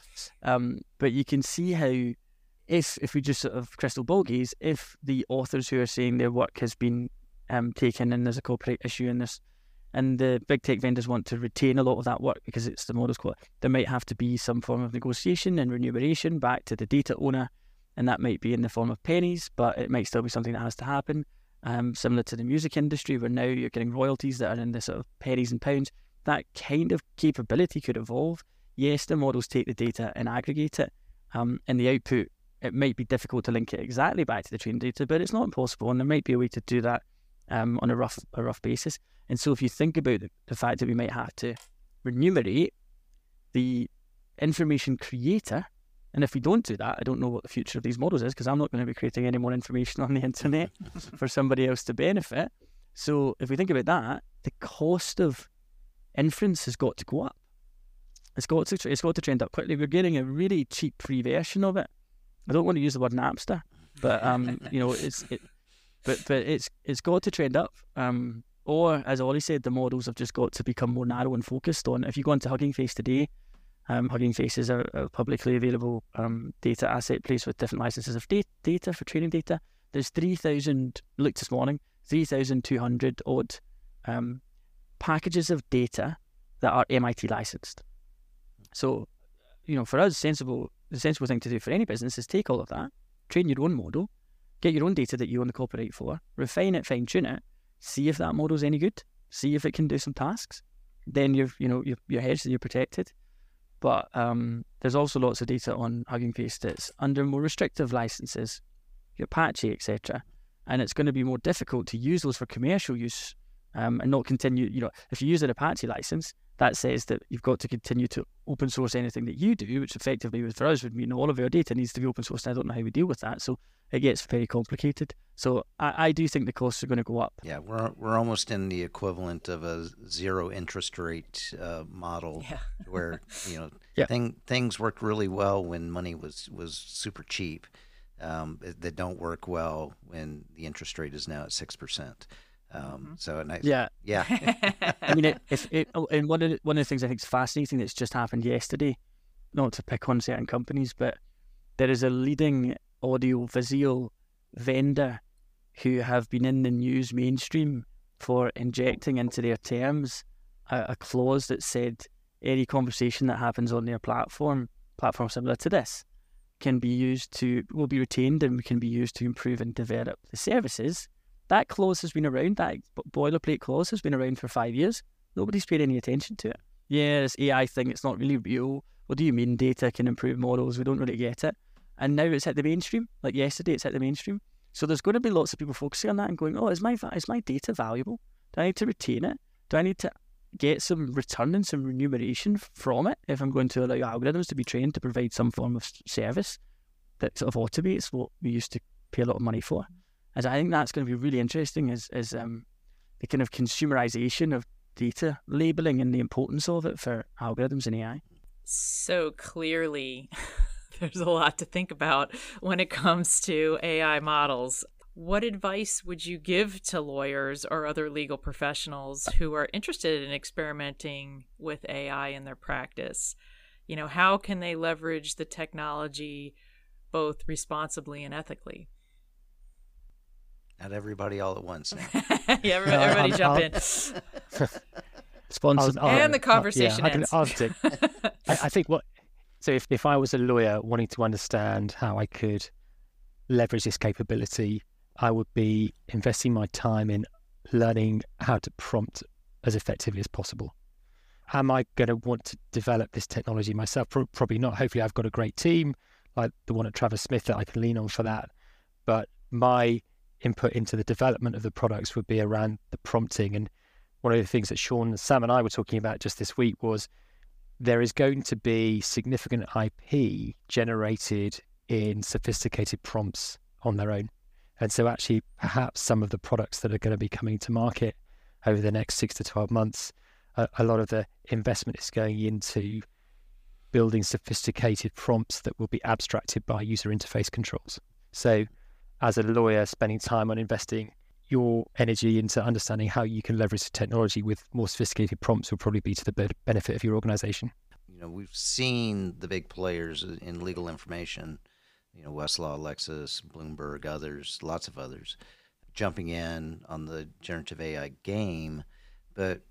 Um, but you can see how if if we just sort of crystal ball gaze, if the authors who are saying their work has been um, taken and there's a copyright issue in this and the big tech vendors want to retain a lot of that work because it's the model's quality, there might have to be some form of negotiation and remuneration back to the data owner, and that might be in the form of pennies, but it might still be something that has to happen. Um, similar to the music industry, where now you're getting royalties that are in the sort of pennies and pounds. That kind of capability could evolve. Yes, the models take the data and aggregate it, um, and the output. It might be difficult to link it exactly back to the trained data, but it's not impossible, and there might be a way to do that um, on a rough a rough basis. And so if you think about the, the fact that we might have to remunerate the information creator, and if we don't do that, I don't know what the future of these models is because I'm not going to be creating any more information on the internet for somebody else to benefit. So if we think about that, the cost of inference has got to go up. It's got to it's got to trend up quickly. We're getting a really cheap free version of it. I don't want to use the word Napster, but um, you know, it's it, but but it's it's got to trend up. Um, or as Ollie said, the models have just got to become more narrow and focused on. If you go into Hugging Face today, um, Hugging Face is a, a publicly available um, data asset place with different licenses of da- data for training data. There's 3,000, looked this morning, 3,200 odd um, packages of data that are MIT licensed. So, you know, for us, sensible the sensible thing to do for any business is take all of that, train your own model, get your own data that you own the copyright for, refine it, fine tune it, see if that model's any good, see if it can do some tasks. Then you've you know you're, you're hedged and you're protected. But um, there's also lots of data on Hugging Face that's under more restrictive licenses, Apache, etc. And it's going to be more difficult to use those for commercial use um, and not continue. You know, if you use an Apache license, that says that you've got to continue to open source anything that you do, which effectively for us would mean all of our data needs to be open source. And I don't know how we deal with that. So it gets very complicated. So I, I do think the costs are going to go up. Yeah, we're we're almost in the equivalent of a zero interest rate uh, model, yeah. where you know yeah. thing, things worked really well when money was was super cheap. Um, that don't work well when the interest rate is now at six percent. Um, mm-hmm. So nice. Yeah, yeah. I mean, it, if it, oh, and one of the, one of the things I think is fascinating that's just happened yesterday, not to pick on certain companies, but there is a leading audio visual vendor who have been in the news mainstream for injecting into their terms a, a clause that said any conversation that happens on their platform, platform similar to this, can be used to will be retained and can be used to improve and develop the services. That clause has been around. That boilerplate clause has been around for five years. Nobody's paid any attention to it. Yeah, this AI thing, it's not really real. What do you mean data can improve models? We don't really get it. And now it's hit the mainstream. Like yesterday, it's hit the mainstream. So there's going to be lots of people focusing on that and going, oh, is my is my data valuable? Do I need to retain it? Do I need to get some return and some remuneration from it if I'm going to allow algorithms to be trained to provide some form of service that sort of automates what we used to pay a lot of money for? As I think that's going to be really interesting is is um, the kind of consumerization of data labeling and the importance of it for algorithms and AI. So clearly there's a lot to think about when it comes to AI models. What advice would you give to lawyers or other legal professionals who are interested in experimenting with AI in their practice? You know, how can they leverage the technology both responsibly and ethically? Not everybody all at once. now. yeah, everybody, everybody jump in. Sponsors and the conversation yeah, I, can, I, I think what so if, if I was a lawyer wanting to understand how I could leverage this capability, I would be investing my time in learning how to prompt as effectively as possible. Am I going to want to develop this technology myself? Probably not. Hopefully, I've got a great team like the one at Travers Smith that I can lean on for that. But my input into the development of the products would be around the prompting. And one of the things that Sean, Sam, and I were talking about just this week was there is going to be significant IP generated in sophisticated prompts on their own. And so, actually, perhaps some of the products that are going to be coming to market over the next six to 12 months, a, a lot of the investment is going into building sophisticated prompts that will be abstracted by user interface controls. So, as a lawyer, spending time on investing your energy into understanding how you can leverage the technology with more sophisticated prompts will probably be to the benefit of your organization. You know, we've seen the big players in legal information, you know, Westlaw, Lexis, Bloomberg, others, lots of others, jumping in on the generative AI game. But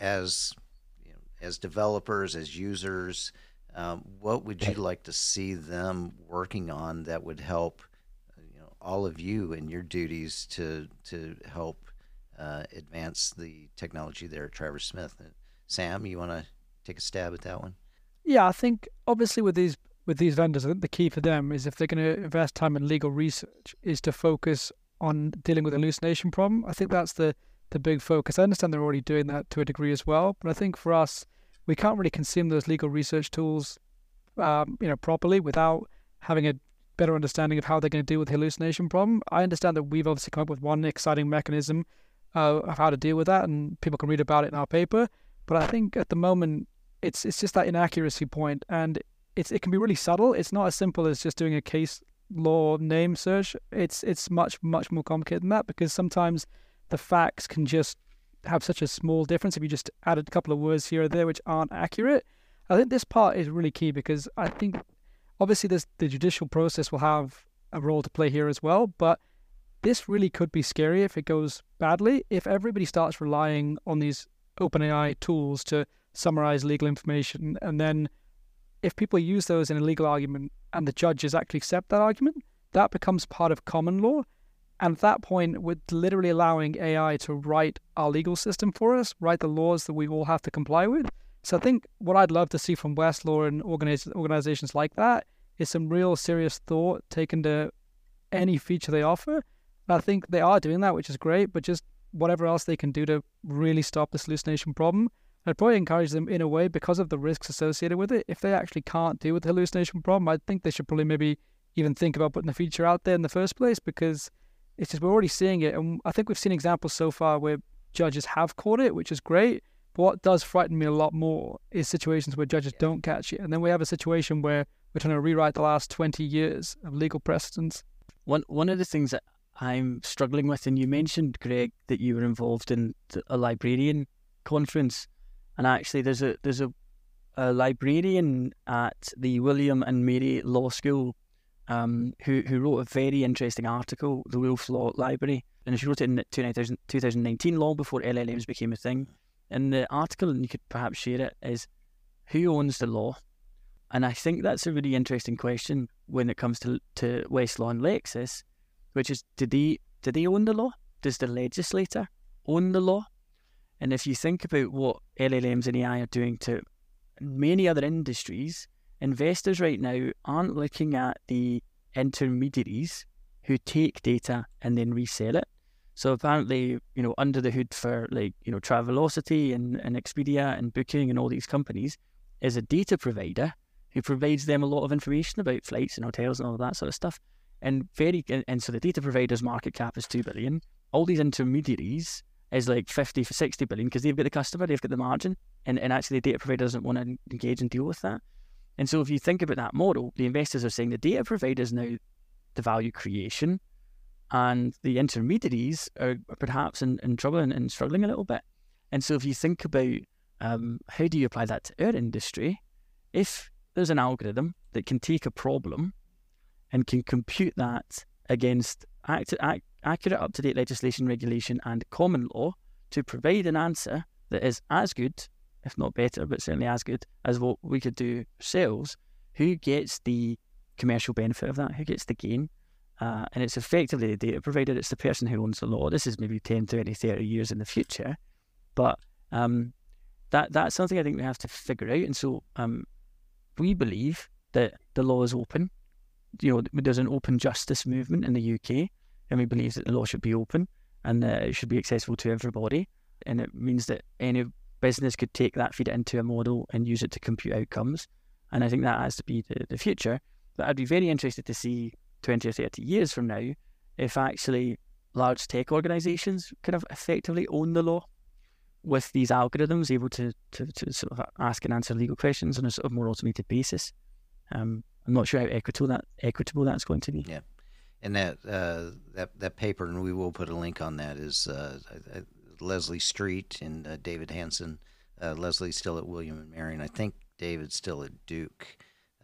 as you know, as developers, as users, um, what would you like to see them working on that would help all of you and your duties to to help uh, advance the technology there at Travers Smith. Uh, Sam, you want to take a stab at that one? Yeah, I think obviously with these with these vendors, I think the key for them is if they're going to invest time in legal research, is to focus on dealing with the hallucination problem. I think that's the the big focus. I understand they're already doing that to a degree as well, but I think for us, we can't really consume those legal research tools, um, you know, properly without having a better understanding of how they're going to deal with the hallucination problem. I understand that we've obviously come up with one exciting mechanism uh, of how to deal with that, and people can read about it in our paper. But I think at the moment, it's it's just that inaccuracy point, and it's it can be really subtle. It's not as simple as just doing a case law name search. It's it's much much more complicated than that because sometimes the facts can just have such a small difference if you just added a couple of words here or there which aren't accurate. I think this part is really key because I think Obviously, this, the judicial process will have a role to play here as well, but this really could be scary if it goes badly. If everybody starts relying on these OpenAI tools to summarize legal information, and then if people use those in a legal argument and the judges actually accept that argument, that becomes part of common law. And at that point, we're literally allowing AI to write our legal system for us, write the laws that we all have to comply with. So I think what I'd love to see from Westlaw and organizations like that is some real serious thought taken to any feature they offer. And I think they are doing that, which is great, but just whatever else they can do to really stop this hallucination problem. I'd probably encourage them in a way because of the risks associated with it. If they actually can't deal with the hallucination problem, I think they should probably maybe even think about putting the feature out there in the first place because it's just we're already seeing it. And I think we've seen examples so far where judges have caught it, which is great. But what does frighten me a lot more is situations where judges don't catch it. And then we have a situation where we're trying to rewrite the last 20 years of legal precedents. One, one of the things that I'm struggling with, and you mentioned, Greg, that you were involved in a librarian conference. And actually, there's a there's a, a librarian at the William and Mary Law School um, who, who wrote a very interesting article, The Wolf's Law Library. And she wrote it in 2019, long before LLMs became a thing. And the article, and you could perhaps share it, is Who owns the law? And I think that's a really interesting question when it comes to to Westlaw and Lexis, which is do they do they own the law? Does the legislator own the law? And if you think about what LLMs and AI are doing to many other industries, investors right now aren't looking at the intermediaries who take data and then resell it. So apparently, you know, under the hood for like, you know, Travelocity and, and Expedia and Booking and all these companies is a data provider who provides them a lot of information about flights and hotels and all that sort of stuff. And very and so the data provider's market cap is two billion. All these intermediaries is like 50 for 60 billion because they've got the customer, they've got the margin, and, and actually the data provider doesn't want to engage and deal with that. And so if you think about that model, the investors are saying the data provider is now the value creation, and the intermediaries are perhaps in, in trouble and, and struggling a little bit. And so if you think about um, how do you apply that to our industry, if there's an algorithm that can take a problem and can compute that against act, accurate, up to date legislation, regulation, and common law to provide an answer that is as good, if not better, but certainly as good as what we could do ourselves. Who gets the commercial benefit of that? Who gets the gain? Uh, and it's effectively the data provider, it's the person who owns the law. This is maybe 10, 20, 30 years in the future. But um, that that's something I think we have to figure out. And so um, we believe that the law is open. You know, there's an open justice movement in the UK, and we believe that the law should be open and uh, it should be accessible to everybody. And it means that any business could take that, feed it into a model, and use it to compute outcomes. And I think that has to be the, the future. But I'd be very interested to see 20 or 30 years from now if actually large tech organizations kind of effectively own the law with these algorithms able to, to, to sort of ask and answer legal questions on a sort of more automated basis. Um, I'm not sure how equitable that equitable that's going to be. Yeah, and that uh, that that paper, and we will put a link on that. Is uh, Leslie Street and uh, David Hansen. Uh, Leslie's still at William and Mary, and I think David's still at Duke.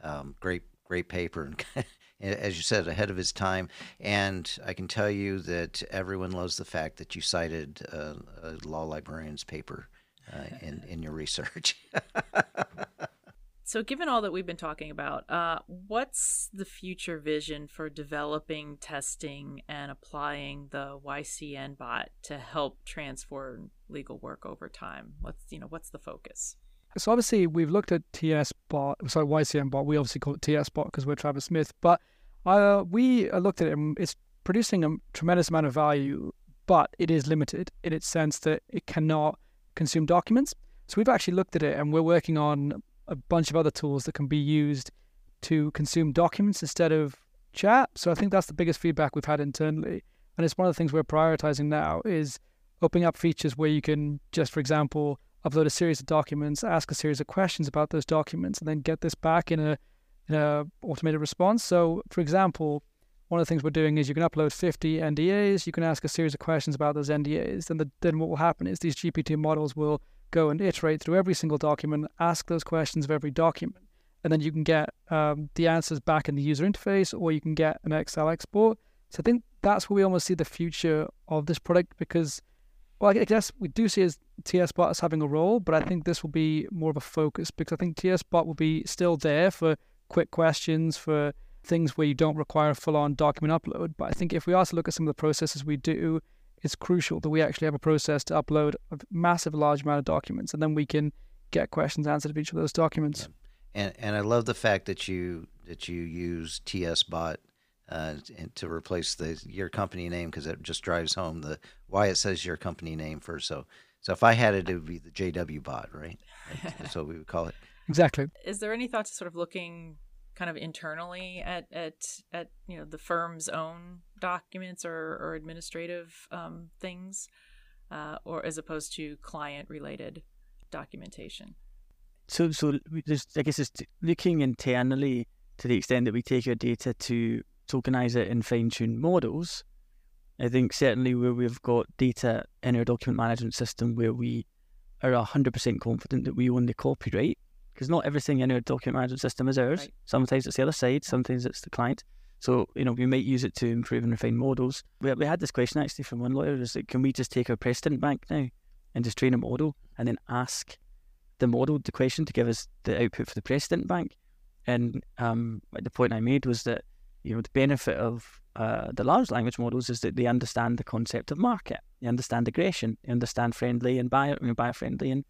Um, great great paper, and as you said, ahead of his time. And I can tell you that everyone loves the fact that you cited a law librarian's paper uh, in in your research. so, given all that we've been talking about, uh, what's the future vision for developing, testing, and applying the YCN bot to help transform legal work over time? What's you know what's the focus? So obviously we've looked at TS bot, sorry YCN bot. We obviously call it TS bot because we're Travers Smith. But uh, we looked at it. And it's producing a tremendous amount of value, but it is limited in its sense that it cannot consume documents. So we've actually looked at it, and we're working on a bunch of other tools that can be used to consume documents instead of chat. So I think that's the biggest feedback we've had internally, and it's one of the things we're prioritizing now is opening up features where you can just, for example, upload a series of documents, ask a series of questions about those documents, and then get this back in a in a automated response. So, for example, one of the things we're doing is you can upload 50 NDAs. You can ask a series of questions about those NDAs. Then, the, then what will happen is these GPT models will go and iterate through every single document, ask those questions of every document, and then you can get um, the answers back in the user interface, or you can get an Excel export. So I think that's where we almost see the future of this product because well, I guess we do see TS Bot as having a role, but I think this will be more of a focus because I think TS Bot will be still there for quick questions, for things where you don't require a full on document upload. But I think if we also look at some of the processes we do, it's crucial that we actually have a process to upload a massive large amount of documents and then we can get questions answered of each of those documents. Yeah. And and I love the fact that you that you use TS Bot uh, to replace the your company name because it just drives home the why it says your company name first. So so if I had it, it would be the JW bot, right? That's what we would call it. Exactly. Is there any thought to sort of looking kind of internally at at at you know the firm's own documents or or administrative um, things, uh, or as opposed to client related documentation? So so there's I guess it's looking internally to the extent that we take our data to tokenize it and fine tune models. I think certainly where we've got data in our document management system where we are 100% confident that we own the copyright, because not everything in our document management system is ours. Right. Sometimes it's the other side, sometimes it's the client. So, you know, we might use it to improve and refine models. We, we had this question actually from one lawyer is like, can we just take our precedent bank now and just train a model and then ask the model the question to give us the output for the precedent bank? And um, the point I made was that you know, the benefit of uh, the large language models is that they understand the concept of market. They understand aggression. They understand friendly and buyer, you know, buyer friendly and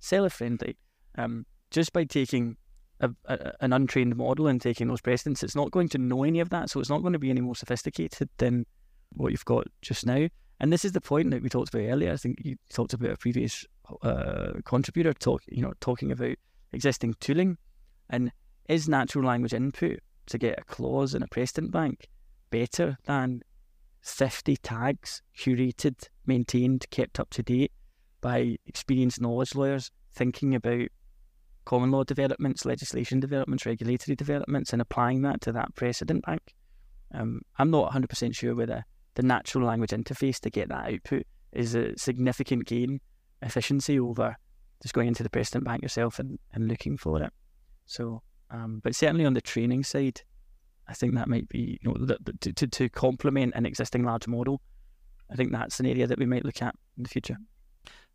seller friendly. Um, just by taking a, a, an untrained model and taking those precedents, it's not going to know any of that. So it's not going to be any more sophisticated than what you've got just now. And this is the point that we talked about earlier. I think you talked about a previous uh, contributor talk, you know, talking about existing tooling and is natural language input to get a clause in a precedent bank better than 50 tags curated, maintained, kept up to date by experienced knowledge lawyers thinking about common law developments, legislation developments, regulatory developments, and applying that to that precedent bank. Um, I'm not 100% sure whether the natural language interface to get that output is a significant gain efficiency over just going into the precedent bank yourself and, and looking for it. So um, but certainly on the training side, I think that might be you know to, to to complement an existing large model. I think that's an area that we might look at in the future.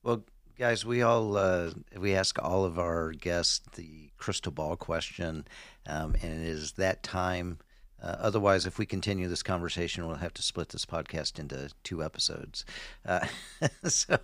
Well, guys, we all uh, we ask all of our guests the crystal ball question, um, and it is that time uh, otherwise, if we continue this conversation, we'll have to split this podcast into two episodes. Uh, so,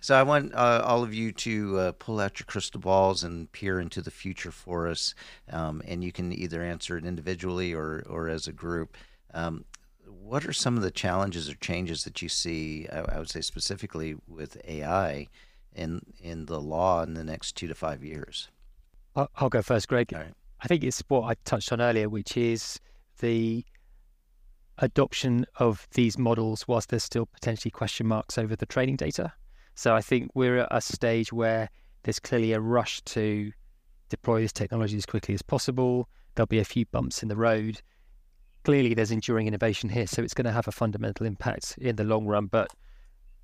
so I want uh, all of you to uh, pull out your crystal balls and peer into the future for us. Um, and you can either answer it individually or, or as a group. Um, what are some of the challenges or changes that you see? I, I would say specifically with AI in in the law in the next two to five years. I'll, I'll go first, Greg. I think it's what I touched on earlier, which is the adoption of these models whilst there's still potentially question marks over the training data. So I think we're at a stage where there's clearly a rush to deploy this technology as quickly as possible. There'll be a few bumps in the road. Clearly, there's enduring innovation here, so it's going to have a fundamental impact in the long run. But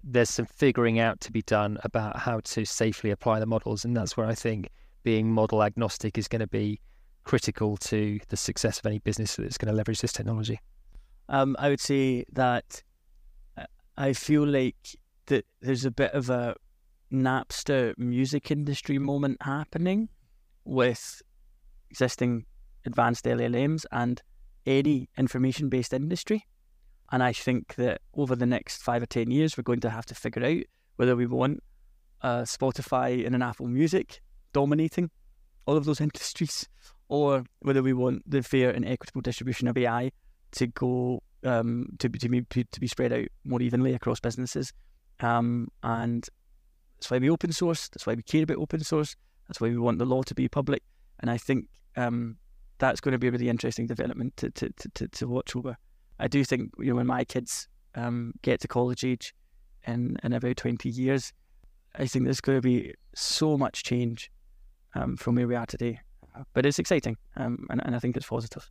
there's some figuring out to be done about how to safely apply the models, and that's where I think being model agnostic is going to be critical to the success of any business that's going to leverage this technology? Um, I would say that uh, I feel like that there's a bit of a Napster music industry moment happening with existing advanced LLMs and any information based industry. And I think that over the next five or 10 years, we're going to have to figure out whether we want uh, Spotify and an Apple Music dominating all of those industries or whether we want the fair and equitable distribution of AI to go um, to, to, be, to be spread out more evenly across businesses. Um, and that's why we open source. That's why we care about open source. That's why we want the law to be public. And I think um, that's going to be a really interesting development to, to, to, to watch over. I do think you know when my kids um, get to college age in, in about 20 years, I think there's going to be so much change um, from where we are today but it's exciting, um, and, and I think it's positive.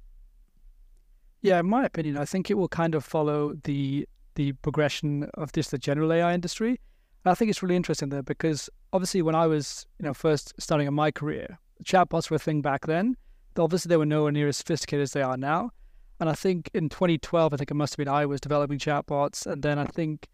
Yeah, in my opinion, I think it will kind of follow the the progression of just the general AI industry. And I think it's really interesting there because obviously when I was you know first starting in my career, chatbots were a thing back then. Obviously, they were nowhere near as sophisticated as they are now. And I think in 2012, I think it must have been I was developing chatbots, and then I think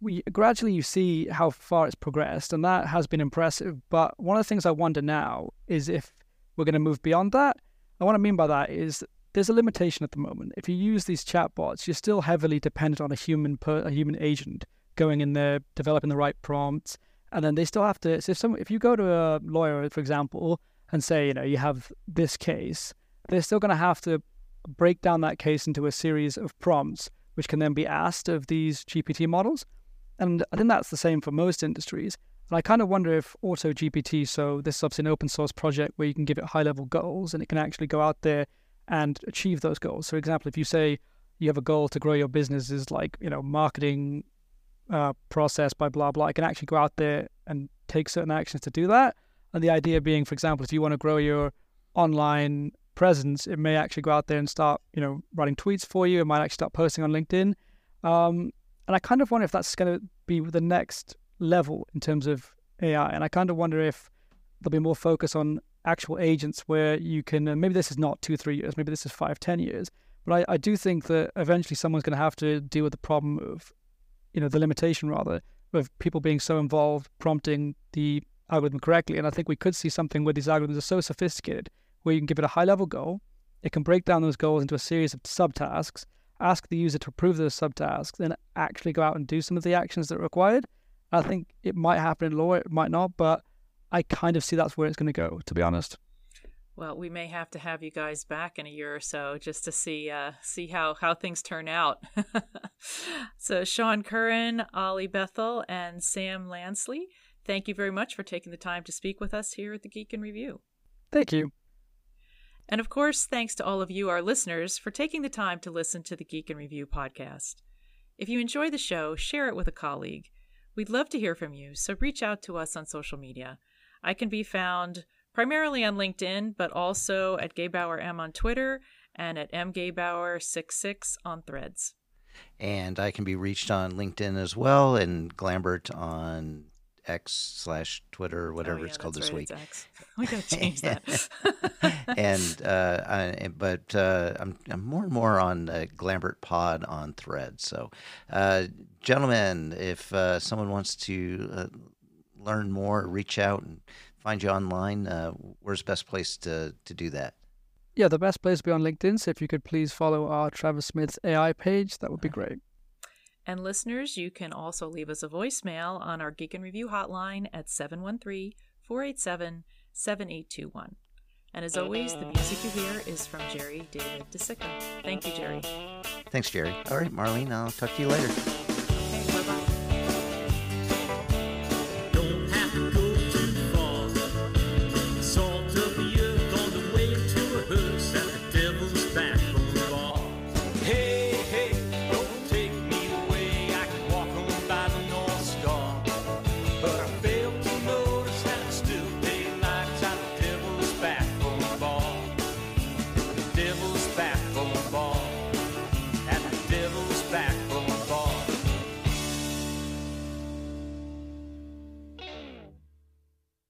we gradually you see how far it's progressed, and that has been impressive. But one of the things I wonder now is if we're going to move beyond that. And what I mean by that is there's a limitation at the moment. If you use these chatbots, you're still heavily dependent on a human per, a human agent going in there, developing the right prompts, and then they still have to. So if, some, if you go to a lawyer, for example, and say, you know, you have this case, they're still going to have to break down that case into a series of prompts, which can then be asked of these GPT models. And I think that's the same for most industries. And I kind of wonder if Auto GPT, so this is obviously an open source project where you can give it high level goals and it can actually go out there and achieve those goals. So, for example, if you say you have a goal to grow your business is like, you know, marketing uh, process by blah, blah, it can actually go out there and take certain actions to do that. And the idea being, for example, if you want to grow your online presence, it may actually go out there and start, you know, writing tweets for you. It might actually start posting on LinkedIn. Um, and I kind of wonder if that's going to be the next level in terms of AI. And I kind of wonder if there'll be more focus on actual agents where you can, maybe this is not two, three years, maybe this is five, ten years. But I, I do think that eventually someone's going to have to deal with the problem of, you know, the limitation rather of people being so involved prompting the algorithm correctly. And I think we could see something where these algorithms are so sophisticated where you can give it a high level goal. It can break down those goals into a series of subtasks, ask the user to approve those subtasks, then actually go out and do some of the actions that are required. I think it might happen in law, it might not, but I kind of see that's where it's going to go, to be honest. Well, we may have to have you guys back in a year or so just to see uh, see how how things turn out. so, Sean Curran, Ollie Bethel, and Sam Lansley, thank you very much for taking the time to speak with us here at the Geek in Review. Thank you. And of course, thanks to all of you, our listeners, for taking the time to listen to the Geek in Review podcast. If you enjoy the show, share it with a colleague. We'd love to hear from you, so reach out to us on social media. I can be found primarily on LinkedIn, but also at Gebauer M on Twitter and at mgebauer66 on Threads. And I can be reached on LinkedIn as well, and Glambert on X slash Twitter or whatever oh, yeah, it's called this right, week. We gotta change that. and uh, I, but uh, I'm I'm more and more on uh, Glambert Pod on Thread. So, uh, gentlemen, if uh, someone wants to uh, learn more, reach out and find you online, where's the best place to to do that? Yeah, the best place would be on LinkedIn. So if you could please follow our Travers Smith's AI page, that would be great. And listeners, you can also leave us a voicemail on our Geek in Review hotline at 713 487 7821. And as always, the music you hear is from Jerry David DeCicca. Thank you, Jerry. Thanks, Jerry. All right, Marlene, I'll talk to you later.